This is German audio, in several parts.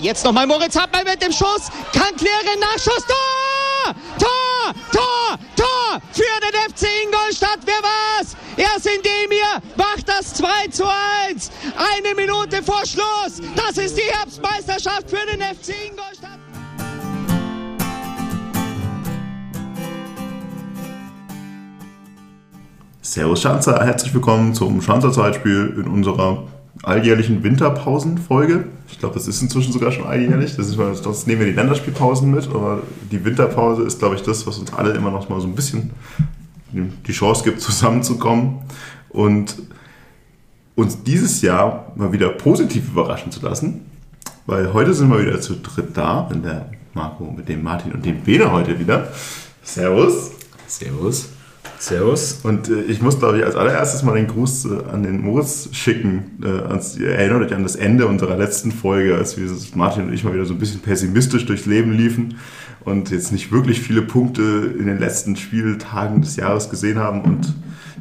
Jetzt nochmal Moritz Hartmann mit dem Schuss. Kann klären. Nachschuss. Tor! Tor! Tor! Tor! Für den FC Ingolstadt. Wer war's? Erst in dem hier macht das 2 zu 1. Eine Minute vor Schluss. Das ist die Herbstmeisterschaft für den FC Ingolstadt. Servus Schanzer, herzlich willkommen zum Schanzer Zeitspiel in unserer alljährlichen Winterpausenfolge. Ich glaube, das ist inzwischen sogar schon alljährlich. Das, ist, das nehmen wir die Länderspielpausen mit, aber die Winterpause ist, glaube ich, das, was uns alle immer noch mal so ein bisschen die Chance gibt, zusammenzukommen und uns dieses Jahr mal wieder positiv überraschen zu lassen. Weil heute sind wir wieder zu dritt da, wenn der Marco mit dem Martin und dem Bene heute wieder. Servus. Servus. Servus. Und äh, ich muss, glaube ich, als allererstes mal den Gruß äh, an den Moritz schicken. Äh, ans, ihr erinnert euch an das Ende unserer letzten Folge, als wir Martin und ich mal wieder so ein bisschen pessimistisch durchs Leben liefen und jetzt nicht wirklich viele Punkte in den letzten Spieltagen des Jahres gesehen haben. Und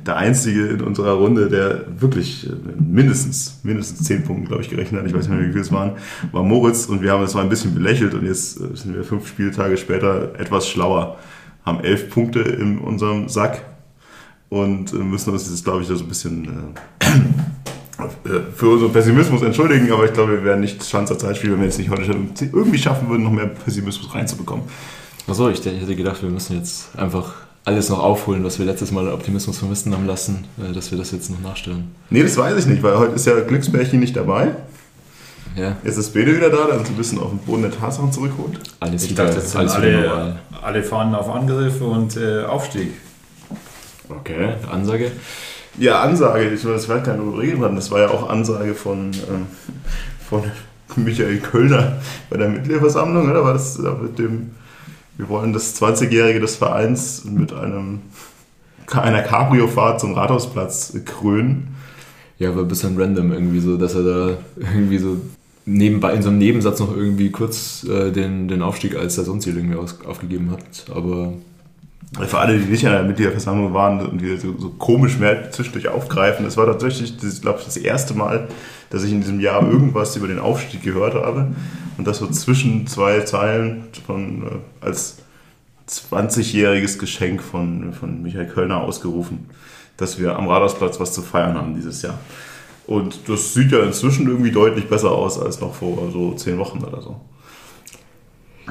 der Einzige in unserer Runde, der wirklich äh, mindestens, mindestens zehn Punkte, glaube ich, gerechnet hat, ich weiß nicht mehr, wie viele es waren, war Moritz. Und wir haben es mal ein bisschen belächelt und jetzt äh, sind wir fünf Spieltage später etwas schlauer haben elf Punkte in unserem Sack und äh, müssen uns jetzt, glaube ich, da so ein bisschen äh, für unseren Pessimismus entschuldigen, aber ich glaube, wir werden nicht Schanzer Zeit spielen, wenn wir es nicht heute irgendwie schaffen würden, noch mehr Pessimismus reinzubekommen. Achso, ich, ich hätte gedacht, wir müssen jetzt einfach alles noch aufholen, was wir letztes Mal Optimismus vermissen haben lassen, äh, dass wir das jetzt noch nachstellen. Nee, das weiß ich nicht, weil heute ist ja Glücksbärchen nicht dabei. Ja. Jetzt ist Bede wieder da, der uns ein bisschen auf den Boden der Tatsachen zurückholt. Alles ich dachte, jetzt sind alle, alle Fahnen auf Angriff und äh, Aufstieg. Okay, Ansage. Ja, Ansage. Ich weiß gar nicht, worüber reden Das war ja auch Ansage von, ähm, von Michael Kölner bei der Mitgliederversammlung, oder? War das mit dem, wir wollen das 20-Jährige des Vereins mit einem, einer Cabrio-Fahrt zum Rathausplatz krönen. Ja, war ein bisschen random irgendwie so, dass er da irgendwie so nebenbei in so einem Nebensatz noch irgendwie kurz äh, den, den Aufstieg als Saisonziel irgendwie aus, aufgegeben hat. Aber für alle, die nicht in der Mitgliederversammlung waren und die so, so komisch mehr zwischendurch aufgreifen, das war tatsächlich, glaube ich, das erste Mal, dass ich in diesem Jahr irgendwas über den Aufstieg gehört habe. Und das so zwischen zwei Zeilen von, äh, als 20-jähriges Geschenk von, von Michael Kölner ausgerufen, dass wir am Radarsplatz was zu feiern haben dieses Jahr. Und das sieht ja inzwischen irgendwie deutlich besser aus als noch vor so zehn Wochen oder so.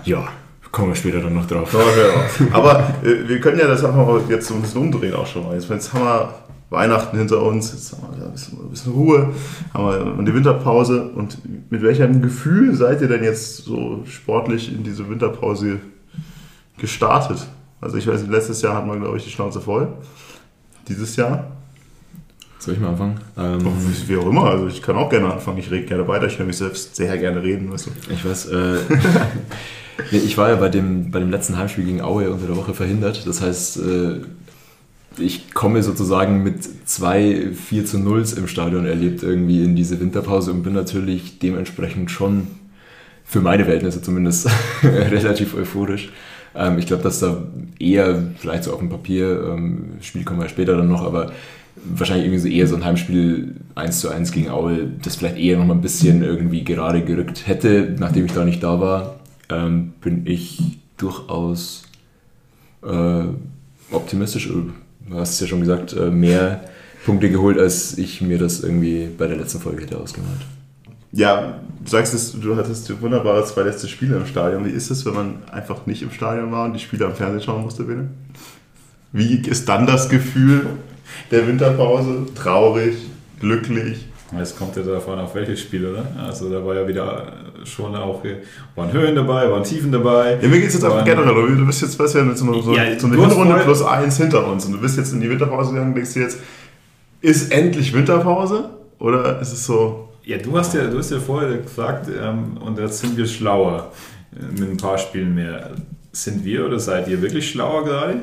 Ja, kommen wir später dann noch drauf. Ja, Aber äh, wir können ja das einfach jetzt so ein bisschen umdrehen auch schon mal. Jetzt, jetzt haben wir Weihnachten hinter uns, jetzt haben wir ein bisschen, ein bisschen Ruhe, haben wir die Winterpause. Und mit welchem Gefühl seid ihr denn jetzt so sportlich in diese Winterpause gestartet? Also ich weiß, letztes Jahr hatten wir, glaube ich, die Schnauze voll. Dieses Jahr soll ich mal anfangen? Ähm, wie auch immer, also ich kann auch gerne anfangen. Ich rede gerne weiter, ich höre mich selbst sehr gerne reden. Weißt du. Ich weiß, äh, ich war ja bei dem, bei dem letzten Heimspiel gegen Aue unter der Woche verhindert. Das heißt, äh, ich komme sozusagen mit zwei 4 zu 0 im Stadion erlebt irgendwie in diese Winterpause und bin natürlich dementsprechend schon für meine Verhältnisse zumindest relativ euphorisch. Ähm, ich glaube, dass da eher vielleicht so auf dem Papier, ähm, Spiel kommen wir später dann noch, aber wahrscheinlich irgendwie so eher so ein Heimspiel 1 zu 1 gegen Aue, das vielleicht eher noch mal ein bisschen irgendwie gerade gerückt hätte, nachdem ich da nicht da war, ähm, bin ich durchaus äh, optimistisch. Du hast es ja schon gesagt, äh, mehr Punkte geholt, als ich mir das irgendwie bei der letzten Folge hätte ausgemalt. Ja, du sagst es, du hattest wunderbare zwei letzte Spiele im Stadion. Wie ist es, wenn man einfach nicht im Stadion war und die Spiele am Fernsehen schauen musste, bitte? Wie ist dann das Gefühl, der Winterpause. Traurig, glücklich. Es kommt ja davon auf welches Spiel, oder? Also da war ja wieder schon auch, waren Höhen dabei, waren Tiefen dabei. Ja, mir geht es jetzt einfach generell, du bist jetzt, weißt du, mit so, so, ja, so eine Hinrunde plus eins hinter uns und du bist jetzt in die Winterpause gegangen denkst dir jetzt, ist endlich Winterpause? Oder ist es so... Ja, du hast ja, du hast ja vorher gesagt, ähm, und jetzt sind wir schlauer äh, mit ein paar Spielen mehr. Sind wir oder seid ihr wirklich schlauer gerade?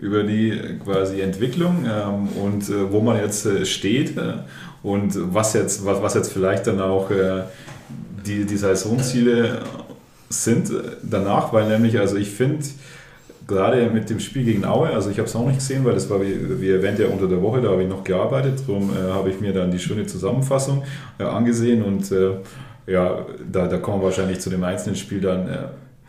Über die quasi Entwicklung ähm, und äh, wo man jetzt äh, steht äh, und was jetzt, was, was jetzt vielleicht dann auch äh, die, die Saisonziele sind danach, weil nämlich, also ich finde, gerade mit dem Spiel gegen Aue, also ich habe es auch nicht gesehen, weil das war, wie, wie erwähnt, ja unter der Woche, da habe ich noch gearbeitet, darum äh, habe ich mir dann die schöne Zusammenfassung äh, angesehen und Ja, da, da kommen wir wahrscheinlich zu dem einzelnen Spiel dann äh,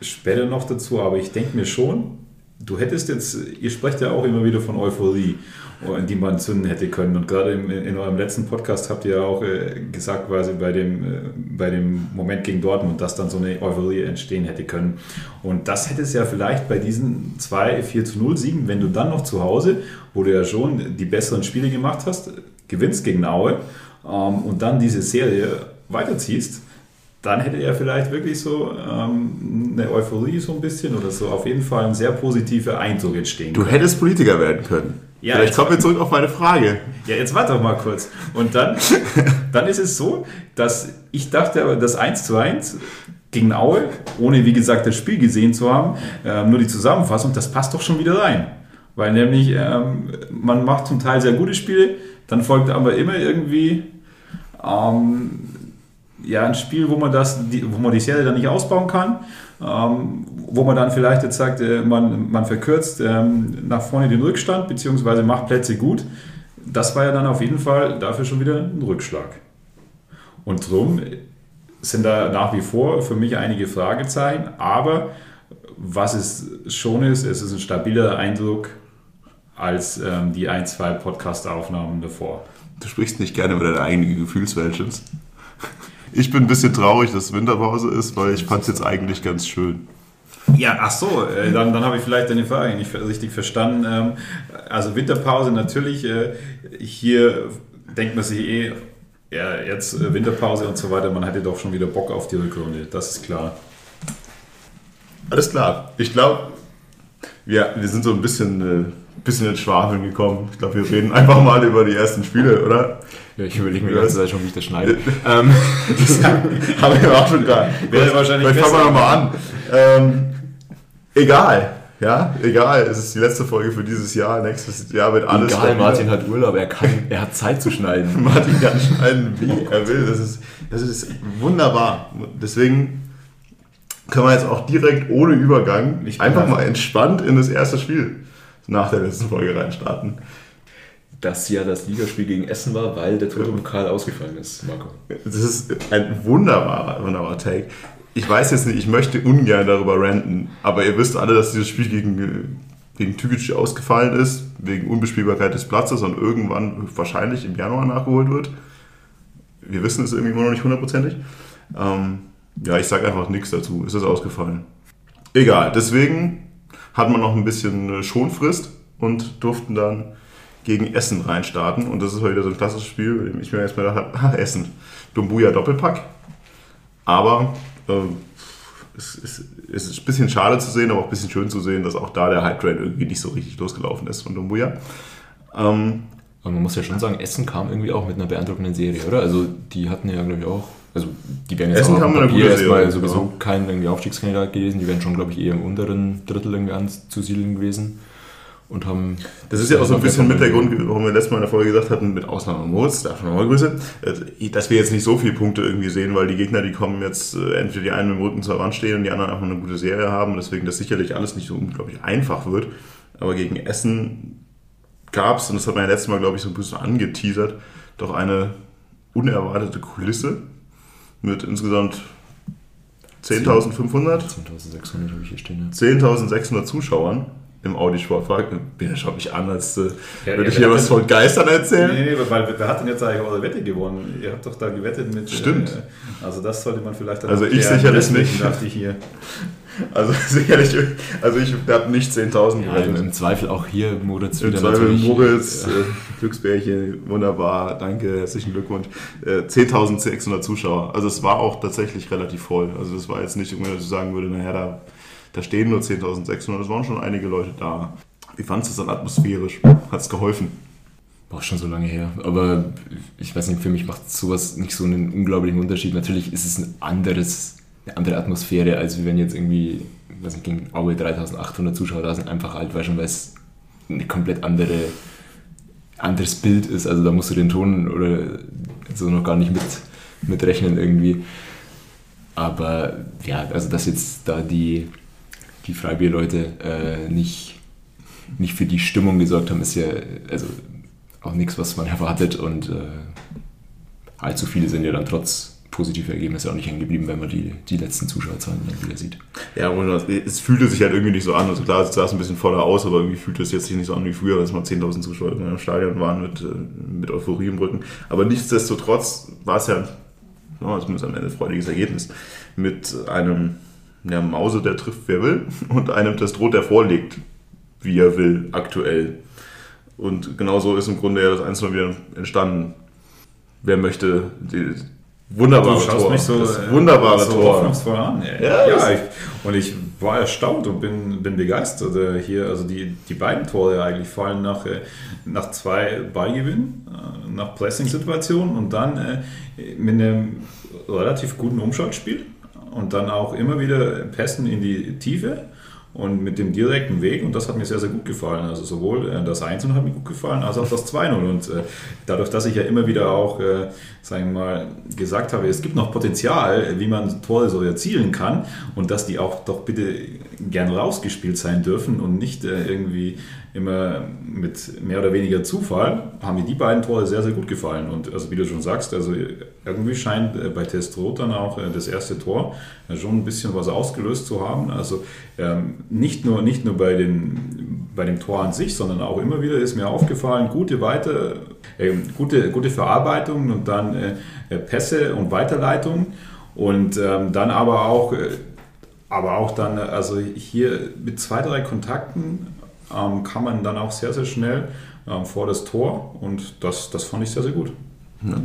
später noch dazu, aber ich denke mir schon, du hättest jetzt, ihr sprecht ja auch immer wieder von Euphorie, die man zünden hätte können. Und gerade in, in eurem letzten Podcast habt ihr ja auch äh, gesagt, quasi bei dem, äh, bei dem Moment gegen Dortmund, dass dann so eine Euphorie entstehen hätte können. Und das hätte es ja vielleicht bei diesen zwei 4 zu 0 Siegen, wenn du dann noch zu Hause, wo du ja schon die besseren Spiele gemacht hast, gewinnst gegen Aue ähm, und dann diese Serie weiterziehst, dann hätte er vielleicht wirklich so ähm, eine Euphorie so ein bisschen oder so auf jeden Fall ein sehr positiver Eindruck entstehen. Du hättest Politiker werden können. Ja, Vielleicht kommen wir zurück auf meine Frage. Ja, jetzt warte doch mal kurz. Und dann, dann ist es so, dass ich dachte, das 1 zu 1 gegen Aue, ohne wie gesagt das Spiel gesehen zu haben, äh, nur die Zusammenfassung, das passt doch schon wieder rein. Weil nämlich ähm, man macht zum Teil sehr gute Spiele, dann folgt aber immer irgendwie ähm, ja, ein Spiel, wo man, das, wo man die Serie dann nicht ausbauen kann, ähm, wo man dann vielleicht jetzt sagt, äh, man, man verkürzt ähm, nach vorne den Rückstand, beziehungsweise macht Plätze gut. Das war ja dann auf jeden Fall dafür schon wieder ein Rückschlag. Und drum sind da nach wie vor für mich einige Fragezeichen, aber was es schon ist, es ist ein stabiler Eindruck als ähm, die ein, zwei Podcast-Aufnahmen davor. Du sprichst nicht gerne über deine eigene Gefühlswelt? Ich bin ein bisschen traurig, dass Winterpause ist, weil ich fand es jetzt eigentlich ganz schön. Ja, ach so, äh, dann, dann habe ich vielleicht deine Frage nicht richtig verstanden. Ähm, also Winterpause natürlich, äh, hier denkt man sich eh, ja, jetzt äh, Winterpause und so weiter, man hätte doch schon wieder Bock auf die Rückrunde, das ist klar. Alles klar. Ich glaube, wir, wir sind so ein bisschen, bisschen ins Schwafeln gekommen. Ich glaube, wir reden einfach mal über die ersten Spiele, oder? Ja, ich überlege mir die ganze Zeit schon, wie ich das schneide. ähm, das haben wir auch schon da. Wäre wahrscheinlich Vielleicht fangen wir nochmal an. Ähm, egal. Ja, egal. Es ist die letzte Folge für dieses Jahr. Nächstes Jahr wird alles. Egal, Martin hat Urlaub. Er, kann, er hat Zeit zu schneiden. Martin kann schneiden, wie er will. Das ist, das ist wunderbar. Deswegen können wir jetzt auch direkt ohne Übergang einfach mal entspannt in das erste Spiel nach der letzten Folge reinstarten das ja das Ligaspiel gegen Essen war, weil der Toto-Pokal ausgefallen ist, Marco. Das ist ein wunderbarer, wunderbarer Take. Ich weiß jetzt nicht, ich möchte ungern darüber ranten, aber ihr wisst alle, dass dieses Spiel gegen, gegen Tügic ausgefallen ist, wegen Unbespielbarkeit des Platzes und irgendwann wahrscheinlich im Januar nachgeholt wird. Wir wissen es irgendwie immer noch nicht hundertprozentig. Ähm, ja, ich sage einfach nichts dazu. Es ist ausgefallen. Egal, deswegen hat man noch ein bisschen Schonfrist und durften dann gegen Essen reinstarten. Und das ist heute so ein klassisches Spiel, bei dem ich mir erstmal gedacht habe, Essen, Dumbuya Doppelpack. Aber äh, es, es, es, ist ein bisschen schade zu sehen, aber auch ein bisschen schön zu sehen, dass auch da der Hype Train irgendwie nicht so richtig losgelaufen ist von Dumbuya. Ähm, aber man muss ja schon sagen, Essen kam irgendwie auch mit einer beeindruckenden Serie, oder? Also die hatten ja, glaube ich, auch, also die wären jetzt Essen auch auf Papier erstmal sowieso genau. kein irgendwie Aufstiegskandidat gewesen, die wären schon, glaube ich, eher im unteren Drittel irgendwie anzusiedeln gewesen und haben. Das ist ja auch so ein bisschen mit der Grund, warum wir letztes Mal in der Folge gesagt hatten, mit Ausnahme Moritz, da schon nochmal Grüße, äh, dass wir jetzt nicht so viele Punkte irgendwie sehen, weil die Gegner, die kommen jetzt äh, entweder die einen mit dem Rücken zur Wand stehen und die anderen einfach eine gute Serie haben, deswegen das sicherlich alles nicht so unglaublich einfach wird. Aber gegen Essen gab es, und das hat man ja letztes Mal, glaube ich, so ein bisschen angeteasert, doch eine unerwartete Kulisse mit insgesamt 10.500? 10.600 habe ich hier stehen. 10.600 Zuschauern im Audi Sportpark. Bitte schau mich an, als äh, ja, würde ich hier was von Geistern erzählen. Nee, nee, weil wer hat denn jetzt eigentlich eure Wette gewonnen? Ihr habt doch da gewettet mit. Stimmt. Äh, also das sollte man vielleicht dann Also ich sicherlich nicht. Dachte ich hier. Also sicherlich, also ich habe nicht 10.000 ja, im, Im Zweifel auch hier Moritz Im Zweifel Moritz, ja. äh, Glücksbärchen, wunderbar, danke, herzlichen Glückwunsch. Äh, 10.600 Zuschauer, also es war auch tatsächlich relativ voll. Also das war jetzt nicht dass ich sagen würde, naja, da da stehen nur 10.600, es waren schon einige Leute da. Wie fandest du es dann atmosphärisch? Hat es geholfen? War schon so lange her. Aber ich weiß nicht, für mich macht sowas nicht so einen unglaublichen Unterschied. Natürlich ist es ein anderes, eine andere Atmosphäre, als wenn jetzt irgendwie, weiß nicht, gegen Aue 3800 Zuschauer da sind, einfach halt, weil schon weil es eine komplett andere anderes Bild ist. Also da musst du den Ton oder so noch gar nicht mit, mitrechnen irgendwie. Aber ja, also dass jetzt da die die Freibierleute äh, nicht, nicht für die Stimmung gesorgt haben, ist ja also auch nichts, was man erwartet und äh, allzu viele sind ja dann trotz positive Ergebnisse auch nicht hängen geblieben, wenn man die, die letzten Zuschauerzahlen dann wieder sieht. Ja, es fühlte sich halt irgendwie nicht so an. Also klar, es sah es ein bisschen voller aus, aber irgendwie fühlte es jetzt sich nicht so an wie früher, als mal 10.000 Zuschauer in einem Stadion waren mit, äh, mit Euphorie im Rücken. Aber nichtsdestotrotz war es ja, ja zumindest am Ende ein freudiges Ergebnis. Mit einem ja, Mause, der trifft, wer will, und einem Testrot, der vorlegt, wie er will, aktuell. Und genauso ist im Grunde ja das Einzelne wieder entstanden. Wer möchte die, Wunderbare du Tor. mich so, das äh, wunderbare so Tor. hoffnungsvoll an. Ja, Ja, das- ich, und ich war erstaunt und bin, bin begeistert äh, hier. Also die, die beiden Tore eigentlich fallen nach, äh, nach zwei Ballgewinnen, nach Pressing-Situationen und dann mit einem relativ guten Umschaltspiel und dann auch immer wieder Pässen in die Tiefe und mit dem direkten Weg und das hat mir sehr, sehr gut gefallen. Also sowohl äh, das 1 hat mir gut gefallen, als auch das 2-0 und äh, dadurch, dass ich ja immer wieder auch, äh, sagen wir mal, gesagt habe, es gibt noch Potenzial, wie man Tore so erzielen kann und dass die auch doch bitte gern rausgespielt sein dürfen und nicht irgendwie immer mit mehr oder weniger Zufall, haben mir die beiden Tore sehr, sehr gut gefallen. Und also wie du schon sagst, also irgendwie scheint äh, bei Testrot dann auch äh, das erste Tor äh, schon ein bisschen was ausgelöst zu haben. Also ähm, nicht nur, nicht nur bei, den, bei dem Tor an sich, sondern auch immer wieder ist mir aufgefallen, gute Weiter, äh, gute, gute Verarbeitung und dann Pässe und Weiterleitung und ähm, dann aber auch aber auch dann, also hier mit zwei, drei Kontakten ähm, man dann auch sehr, sehr schnell ähm, vor das Tor und das, das fand ich sehr, sehr gut. Ja,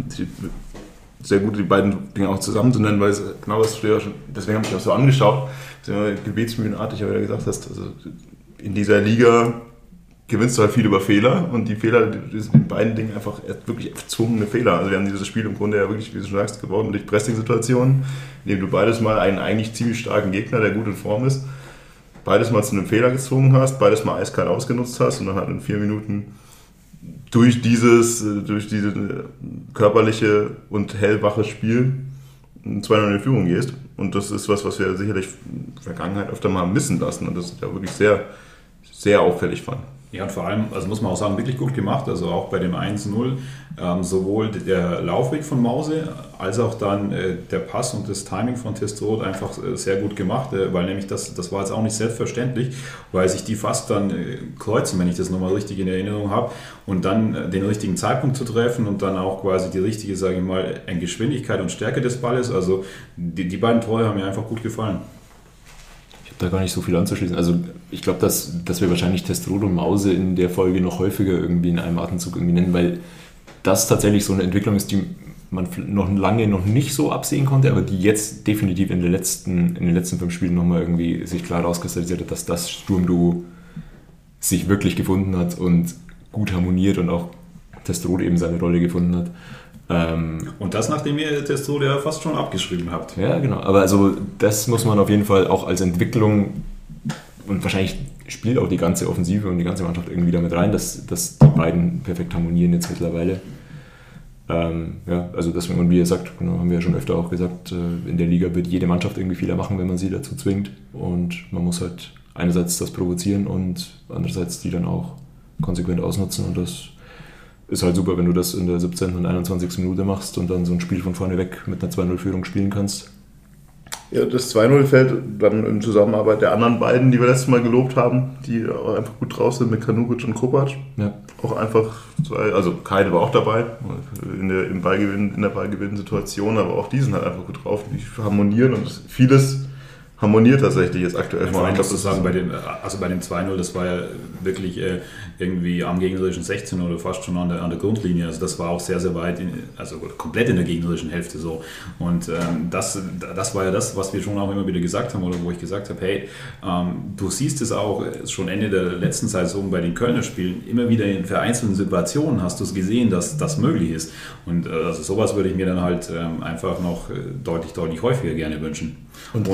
sehr gut, die beiden Dinge auch zusammen zu nennen, weil es genau das ja schon, deswegen habe ich auch so angeschaut, gebetsmühlenartig ja wieder gesagt hast, also in dieser Liga gewinnst du halt viel über Fehler und die Fehler, die sind in beiden Dingen einfach wirklich erzwungene Fehler. Also wir haben dieses Spiel im Grunde ja wirklich, wie du schon sagst, geworden durch Pressing-Situationen, in dem du beides mal einen eigentlich ziemlich starken Gegner, der gut in Form ist, beides mal zu einem Fehler gezwungen hast, beides mal eiskalt ausgenutzt hast und dann halt in vier Minuten durch dieses, äh, durch diese äh, körperliche und hellwache Spiel 2-0 in Führung gehst. Und das ist was, was wir sicherlich in der Vergangenheit öfter mal missen lassen und das ist ja wirklich sehr, sehr auffällig fand. Ja, und vor allem, also muss man auch sagen, wirklich gut gemacht. Also auch bei dem 1-0, ähm, sowohl der Laufweg von Mause als auch dann äh, der Pass und das Timing von Testrot einfach äh, sehr gut gemacht, äh, weil nämlich das, das war jetzt auch nicht selbstverständlich, weil sich die fast dann äh, kreuzen, wenn ich das nochmal richtig in Erinnerung habe, und dann äh, den richtigen Zeitpunkt zu treffen und dann auch quasi die richtige, sage ich mal, in Geschwindigkeit und Stärke des Balles. Also die, die beiden Tore haben mir einfach gut gefallen. Da gar nicht so viel anzuschließen. Also ich glaube, dass, dass wir wahrscheinlich Testrot und Mause in der Folge noch häufiger irgendwie in einem Atemzug irgendwie nennen, weil das tatsächlich so eine Entwicklung ist, die man noch lange noch nicht so absehen konnte, aber die jetzt definitiv in, der letzten, in den letzten fünf Spielen nochmal irgendwie sich klar rauskristallisiert hat, dass das Sturmduo sich wirklich gefunden hat und gut harmoniert und auch Testrot eben seine Rolle gefunden hat. Ähm, Und das, nachdem ihr Testrot ja fast schon abgeschrieben habt. ja, genau. Aber also das muss man auf jeden Fall auch als Entwicklung und wahrscheinlich spielt auch die ganze Offensive und die ganze Mannschaft irgendwie damit rein, dass, dass die beiden perfekt harmonieren jetzt mittlerweile. Ähm, ja, also deswegen, und wie ihr sagt, genau, haben wir ja schon öfter auch gesagt, äh, in der Liga wird jede Mannschaft irgendwie Fehler machen, wenn man sie dazu zwingt. Und man muss halt einerseits das provozieren und andererseits die dann auch konsequent ausnutzen. Und das ist halt super, wenn du das in der 17. und 21. Minute machst und dann so ein Spiel von vorne weg mit einer 2-0-Führung spielen kannst. Ja, das 2-0 fällt dann in Zusammenarbeit der anderen beiden, die wir letztes Mal gelobt haben, die auch einfach gut drauf sind mit Kanugic und Kopac. Ja. Auch einfach zwei, also Kaide war auch dabei in der, im Ballgewinn, in der Ballgewinn-Situation, aber auch die sind halt einfach gut drauf, die harmonieren und vieles harmoniert tatsächlich jetzt aktuell. Vor allem Ich muss glaub, du sagen, bei dem, also bei dem 2-0, das war ja wirklich äh, irgendwie am gegnerischen 16 oder fast schon an der, an der Grundlinie. Also das war auch sehr, sehr weit, in, also komplett in der gegnerischen Hälfte so. Und ähm, das, das war ja das, was wir schon auch immer wieder gesagt haben oder wo ich gesagt habe, hey, ähm, du siehst es auch äh, schon Ende der letzten Saison bei den Kölner Spielen, immer wieder in vereinzelten Situationen hast du es gesehen, dass das möglich ist. Und äh, also sowas würde ich mir dann halt ähm, einfach noch äh, deutlich, deutlich häufiger gerne wünschen. Und,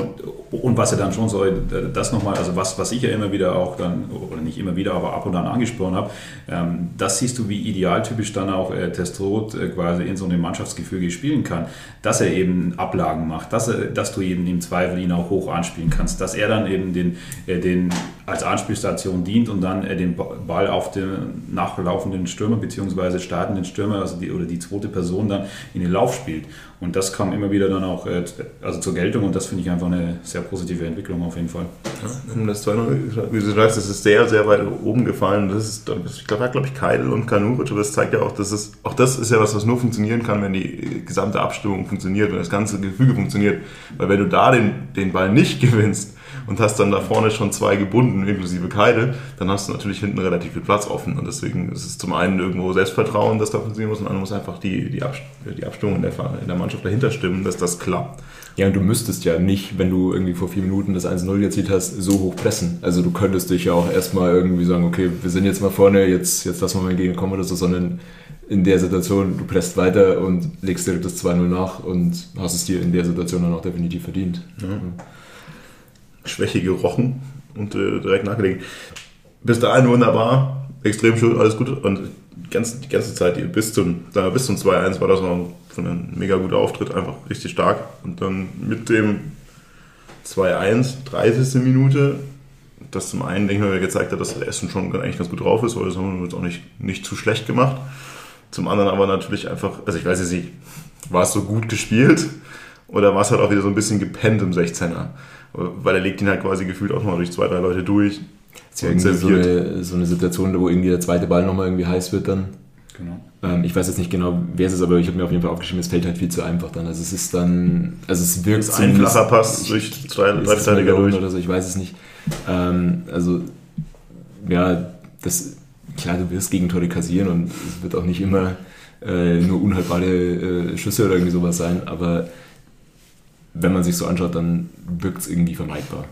und, was ja dann schon so, das nochmal, also was, was ich ja immer wieder auch dann, oder nicht immer wieder, aber ab und an angesprochen habe, ähm, das siehst du, wie idealtypisch dann auch äh, Testrot äh, quasi in so einem Mannschaftsgefüge spielen kann, dass er eben Ablagen macht, dass, er, dass du eben im Zweifel ihn auch hoch anspielen kannst, dass er dann eben den, äh, den als Anspielstation dient und dann äh, den Ball auf den nachlaufenden Stürmer bzw. startenden Stürmer also die, oder die zweite Person dann in den Lauf spielt. Und das kam immer wieder dann auch äh, also zur Geltung und das finde ich einfach eine sehr positive Entwicklung auf jeden Fall. Ja, das 2 wie du sagst, das ist sehr, sehr weit oben gefallen. Das ist, ich glaube, glaube ich, Keidel und Kanuric, aber das zeigt ja auch, dass es, auch das ist ja was, was nur funktionieren kann, wenn die gesamte Abstimmung funktioniert, wenn das ganze Gefüge funktioniert. Weil wenn du da den, den Ball nicht gewinnst, und hast dann da vorne schon zwei gebunden, inklusive Keide, dann hast du natürlich hinten relativ viel Platz offen. Und deswegen ist es zum einen irgendwo Selbstvertrauen, das da funktionieren muss, und dann muss einfach die, die, die Abstimmung in der, in der Mannschaft dahinter stimmen, dass das klappt. Ja, und du müsstest ja nicht, wenn du irgendwie vor vier Minuten das 1-0 erzielt hast, so hoch pressen. Also du könntest dich ja auch erstmal irgendwie sagen, okay, wir sind jetzt mal vorne, jetzt, jetzt lassen wir mal entgegenkommen oder so, sondern in der Situation, du presst weiter und legst direkt das 2-0 nach und hast es dir in der Situation dann auch definitiv verdient. Ja. Schwäche gerochen und äh, direkt nachgelegt. Bis dahin wunderbar, extrem schön, alles gut und ganz, die ganze Zeit bis zum, zum 2-1 war das noch von einem mega guter Auftritt, einfach richtig stark. Und dann mit dem 2-1, 30. Minute, das zum einen, denke ich mal, gezeigt hat, dass Essen schon eigentlich ganz gut drauf ist, weil das haben wir uns auch nicht, nicht zu schlecht gemacht. Zum anderen aber natürlich einfach, also ich weiß nicht, war es so gut gespielt oder war es halt auch wieder so ein bisschen gepennt im 16er? Weil er legt ihn halt quasi gefühlt auch mal durch zwei, drei Leute durch. Das ist ja irgendwie so eine, so eine, Situation, wo irgendwie der zweite Ball nochmal irgendwie heiß wird dann. Genau. Ähm, ich weiß jetzt nicht genau, wer es ist, aber ich habe mir auf jeden Fall aufgeschrieben, es fällt halt viel zu einfach dann. Also es ist dann, also es wirkt ein einfacher Pass durch zwei Verteidiger durch. Oder so, ich weiß es nicht. Ähm, also, ja, das, klar, du wirst Gegentore kassieren und es wird auch nicht immer äh, nur unhaltbare äh, Schüsse oder irgendwie sowas sein, aber wenn man sich so anschaut, dann wirkt es irgendwie vermeidbar.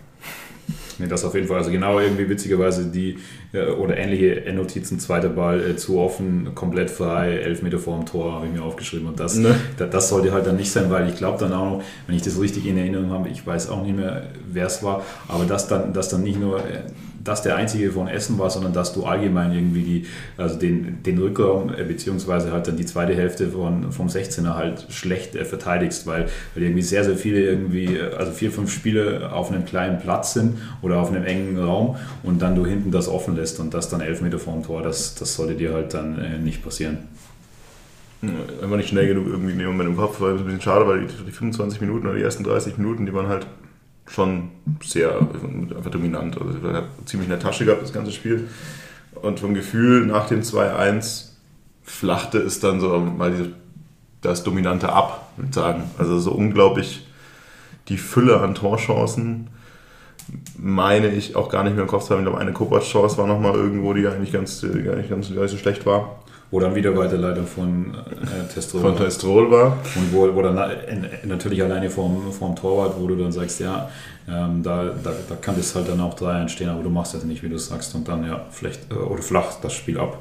Nee, das auf jeden Fall. Also genau irgendwie witzigerweise die äh, oder ähnliche Notizen, zweiter Ball äh, zu offen, komplett frei, elf Meter vor dem Tor habe ich mir aufgeschrieben. Und das, ne. das, das, sollte halt dann nicht sein, weil ich glaube dann auch noch, wenn ich das richtig in Erinnerung habe, ich weiß auch nicht mehr, wer es war, aber dass dann, dass dann nicht nur äh, dass der einzige von Essen war, sondern dass du allgemein irgendwie die, also den, den Rückraum äh, beziehungsweise halt dann die zweite Hälfte von, vom 16er halt schlecht äh, verteidigst, weil, weil irgendwie sehr, sehr viele irgendwie, äh, also vier, fünf Spiele auf einem kleinen Platz sind oder auf einem engen Raum und dann du hinten das offen lässt und das dann elf Meter vorm Tor, das, das sollte dir halt dann äh, nicht passieren. Einfach nicht schnell genug irgendwie in dem Moment im Kopf, weil es ein bisschen schade, weil die, die 25 Minuten oder die ersten 30 Minuten, die waren halt schon sehr einfach dominant. Also er hat ziemlich in der Tasche gehabt, das ganze Spiel. Und vom Gefühl nach dem 2-1 flachte es dann so mal das Dominante ab, würde ich sagen. Also so unglaublich die Fülle an Torchancen meine ich auch gar nicht mehr im Kopf zu haben. Ich glaube, eine Kovac-Chance war nochmal irgendwo, die eigentlich ganz, gar nicht, ganz gar nicht so schlecht war. Wo dann wieder Weiterleitung von äh, Testrol, von Testrol war. Und wo, wo dann natürlich alleine vorm, vorm Torwart, wo du dann sagst, ja, ähm, da, da, da kann das halt dann auch drei entstehen, aber du machst das nicht, wie du sagst, und dann ja, vielleicht, äh, oder flach das Spiel ab.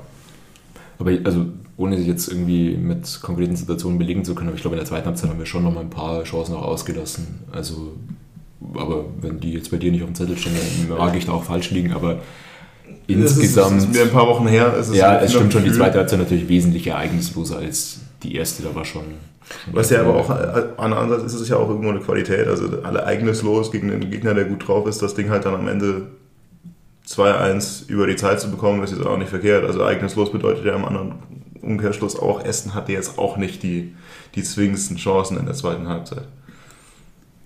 Aber also, ohne sich jetzt irgendwie mit konkreten Situationen belegen zu können, aber ich glaube, in der zweiten Halbzeit haben wir schon noch mal ein paar Chancen auch ausgelassen. Also, aber wenn die jetzt bei dir nicht auf dem Zettel stehen, dann mag ich da auch falsch liegen, aber insgesamt. Das ist, ist mir ein paar Wochen her. Es ja, es stimmt schon, die zweite Halbzeit natürlich wesentlich ereignisloser als die erste, da war schon. Was ja aber auch, an andererseits ist es ja auch irgendwo eine Qualität, also alle ereignislos gegen einen Gegner, der gut drauf ist, das Ding halt dann am Ende 2-1 über die Zeit zu bekommen, ist jetzt auch nicht verkehrt. Also ereignislos bedeutet ja im anderen Umkehrschluss auch, Essen hatte jetzt auch nicht die, die zwingendsten Chancen in der zweiten Halbzeit.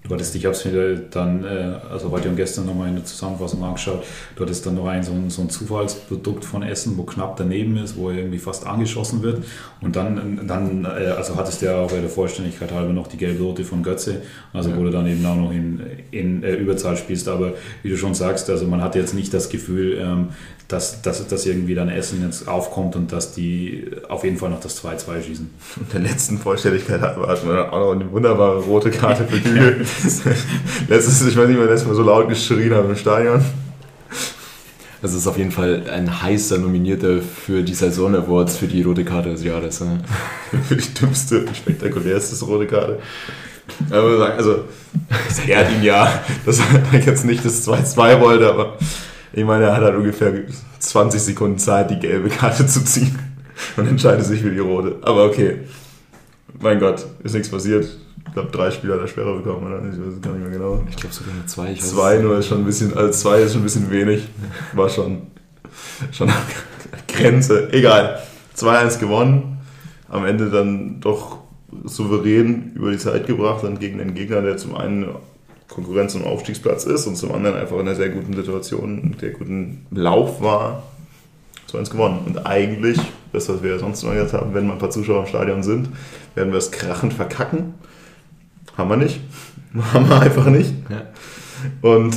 Du hattest, ich habe es mir dann, äh, also heute und gestern nochmal in der Zusammenfassung angeschaut, du hattest dann noch ein so, ein so ein Zufallsprodukt von Essen, wo knapp daneben ist, wo er irgendwie fast angeschossen wird. Und dann, dann äh, also hattest du ja auch bei der Vollständigkeit halber noch die gelbe Rote von Götze, also ja. wo du dann eben auch noch in, in äh, Überzahl spielst. Aber wie du schon sagst, also man hat jetzt nicht das Gefühl, ähm, dass, dass, dass irgendwie dann Essen jetzt aufkommt und dass die auf jeden Fall noch das 2-2 schießen. Und der letzten Vollständigkeit hatten wir auch noch eine wunderbare rote Karte für Kügel. letztes, ich weiß nicht, wann letztes Mal so laut geschrien haben im Stadion. Das ist auf jeden Fall ein heißer Nominierter für die Saison Awards für die rote Karte des Jahres. Ne? für die dümmste, spektakulärste rote Karte. Aber also, es ehrt ihn ja, dass er jetzt nicht das 2-2 wollte, aber ich meine, er hat halt ungefähr 20 Sekunden Zeit, die gelbe Karte zu ziehen und entscheidet sich für die rote. Aber okay, mein Gott, ist nichts passiert. Ich glaube, drei Spieler der Schwere bekommen, oder? Ich weiß es gar nicht mehr genau. Ich glaube sogar nur zwei. Ich weiß Zwei nur ist schon ein bisschen, also zwei ist schon ein bisschen wenig. War schon, schon an Grenze. Egal. 2-1 gewonnen. Am Ende dann doch souverän über die Zeit gebracht, dann gegen den Gegner, der zum einen Konkurrenz um Aufstiegsplatz ist und zum anderen einfach in einer sehr guten Situation, einen sehr guten Lauf war. 2-1 gewonnen. Und eigentlich, das, was wir ja sonst immer gesagt haben, wenn mal ein paar Zuschauer im Stadion sind, werden wir es krachend verkacken. Haben wir nicht. Haben wir einfach nicht. Ja. Und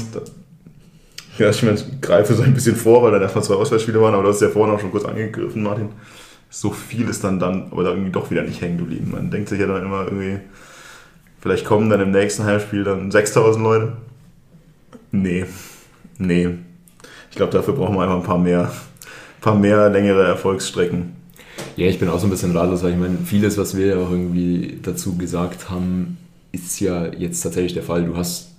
ja, ich meine, ich greife so ein bisschen vor, weil da erstmal zwei Auswärtsspiele waren, aber du hast ja vorhin auch schon kurz angegriffen, Martin. So viel ist dann dann, aber da irgendwie doch wieder nicht hängen geblieben. Man denkt sich ja dann immer irgendwie, vielleicht kommen dann im nächsten Heimspiel dann 6000 Leute. Nee, nee. Ich glaube, dafür brauchen wir einfach ein paar mehr, paar mehr längere Erfolgsstrecken. Ja, ich bin auch so ein bisschen ratlos, weil ich meine, vieles, was wir ja auch irgendwie dazu gesagt haben, ist ja jetzt tatsächlich der Fall. Du hast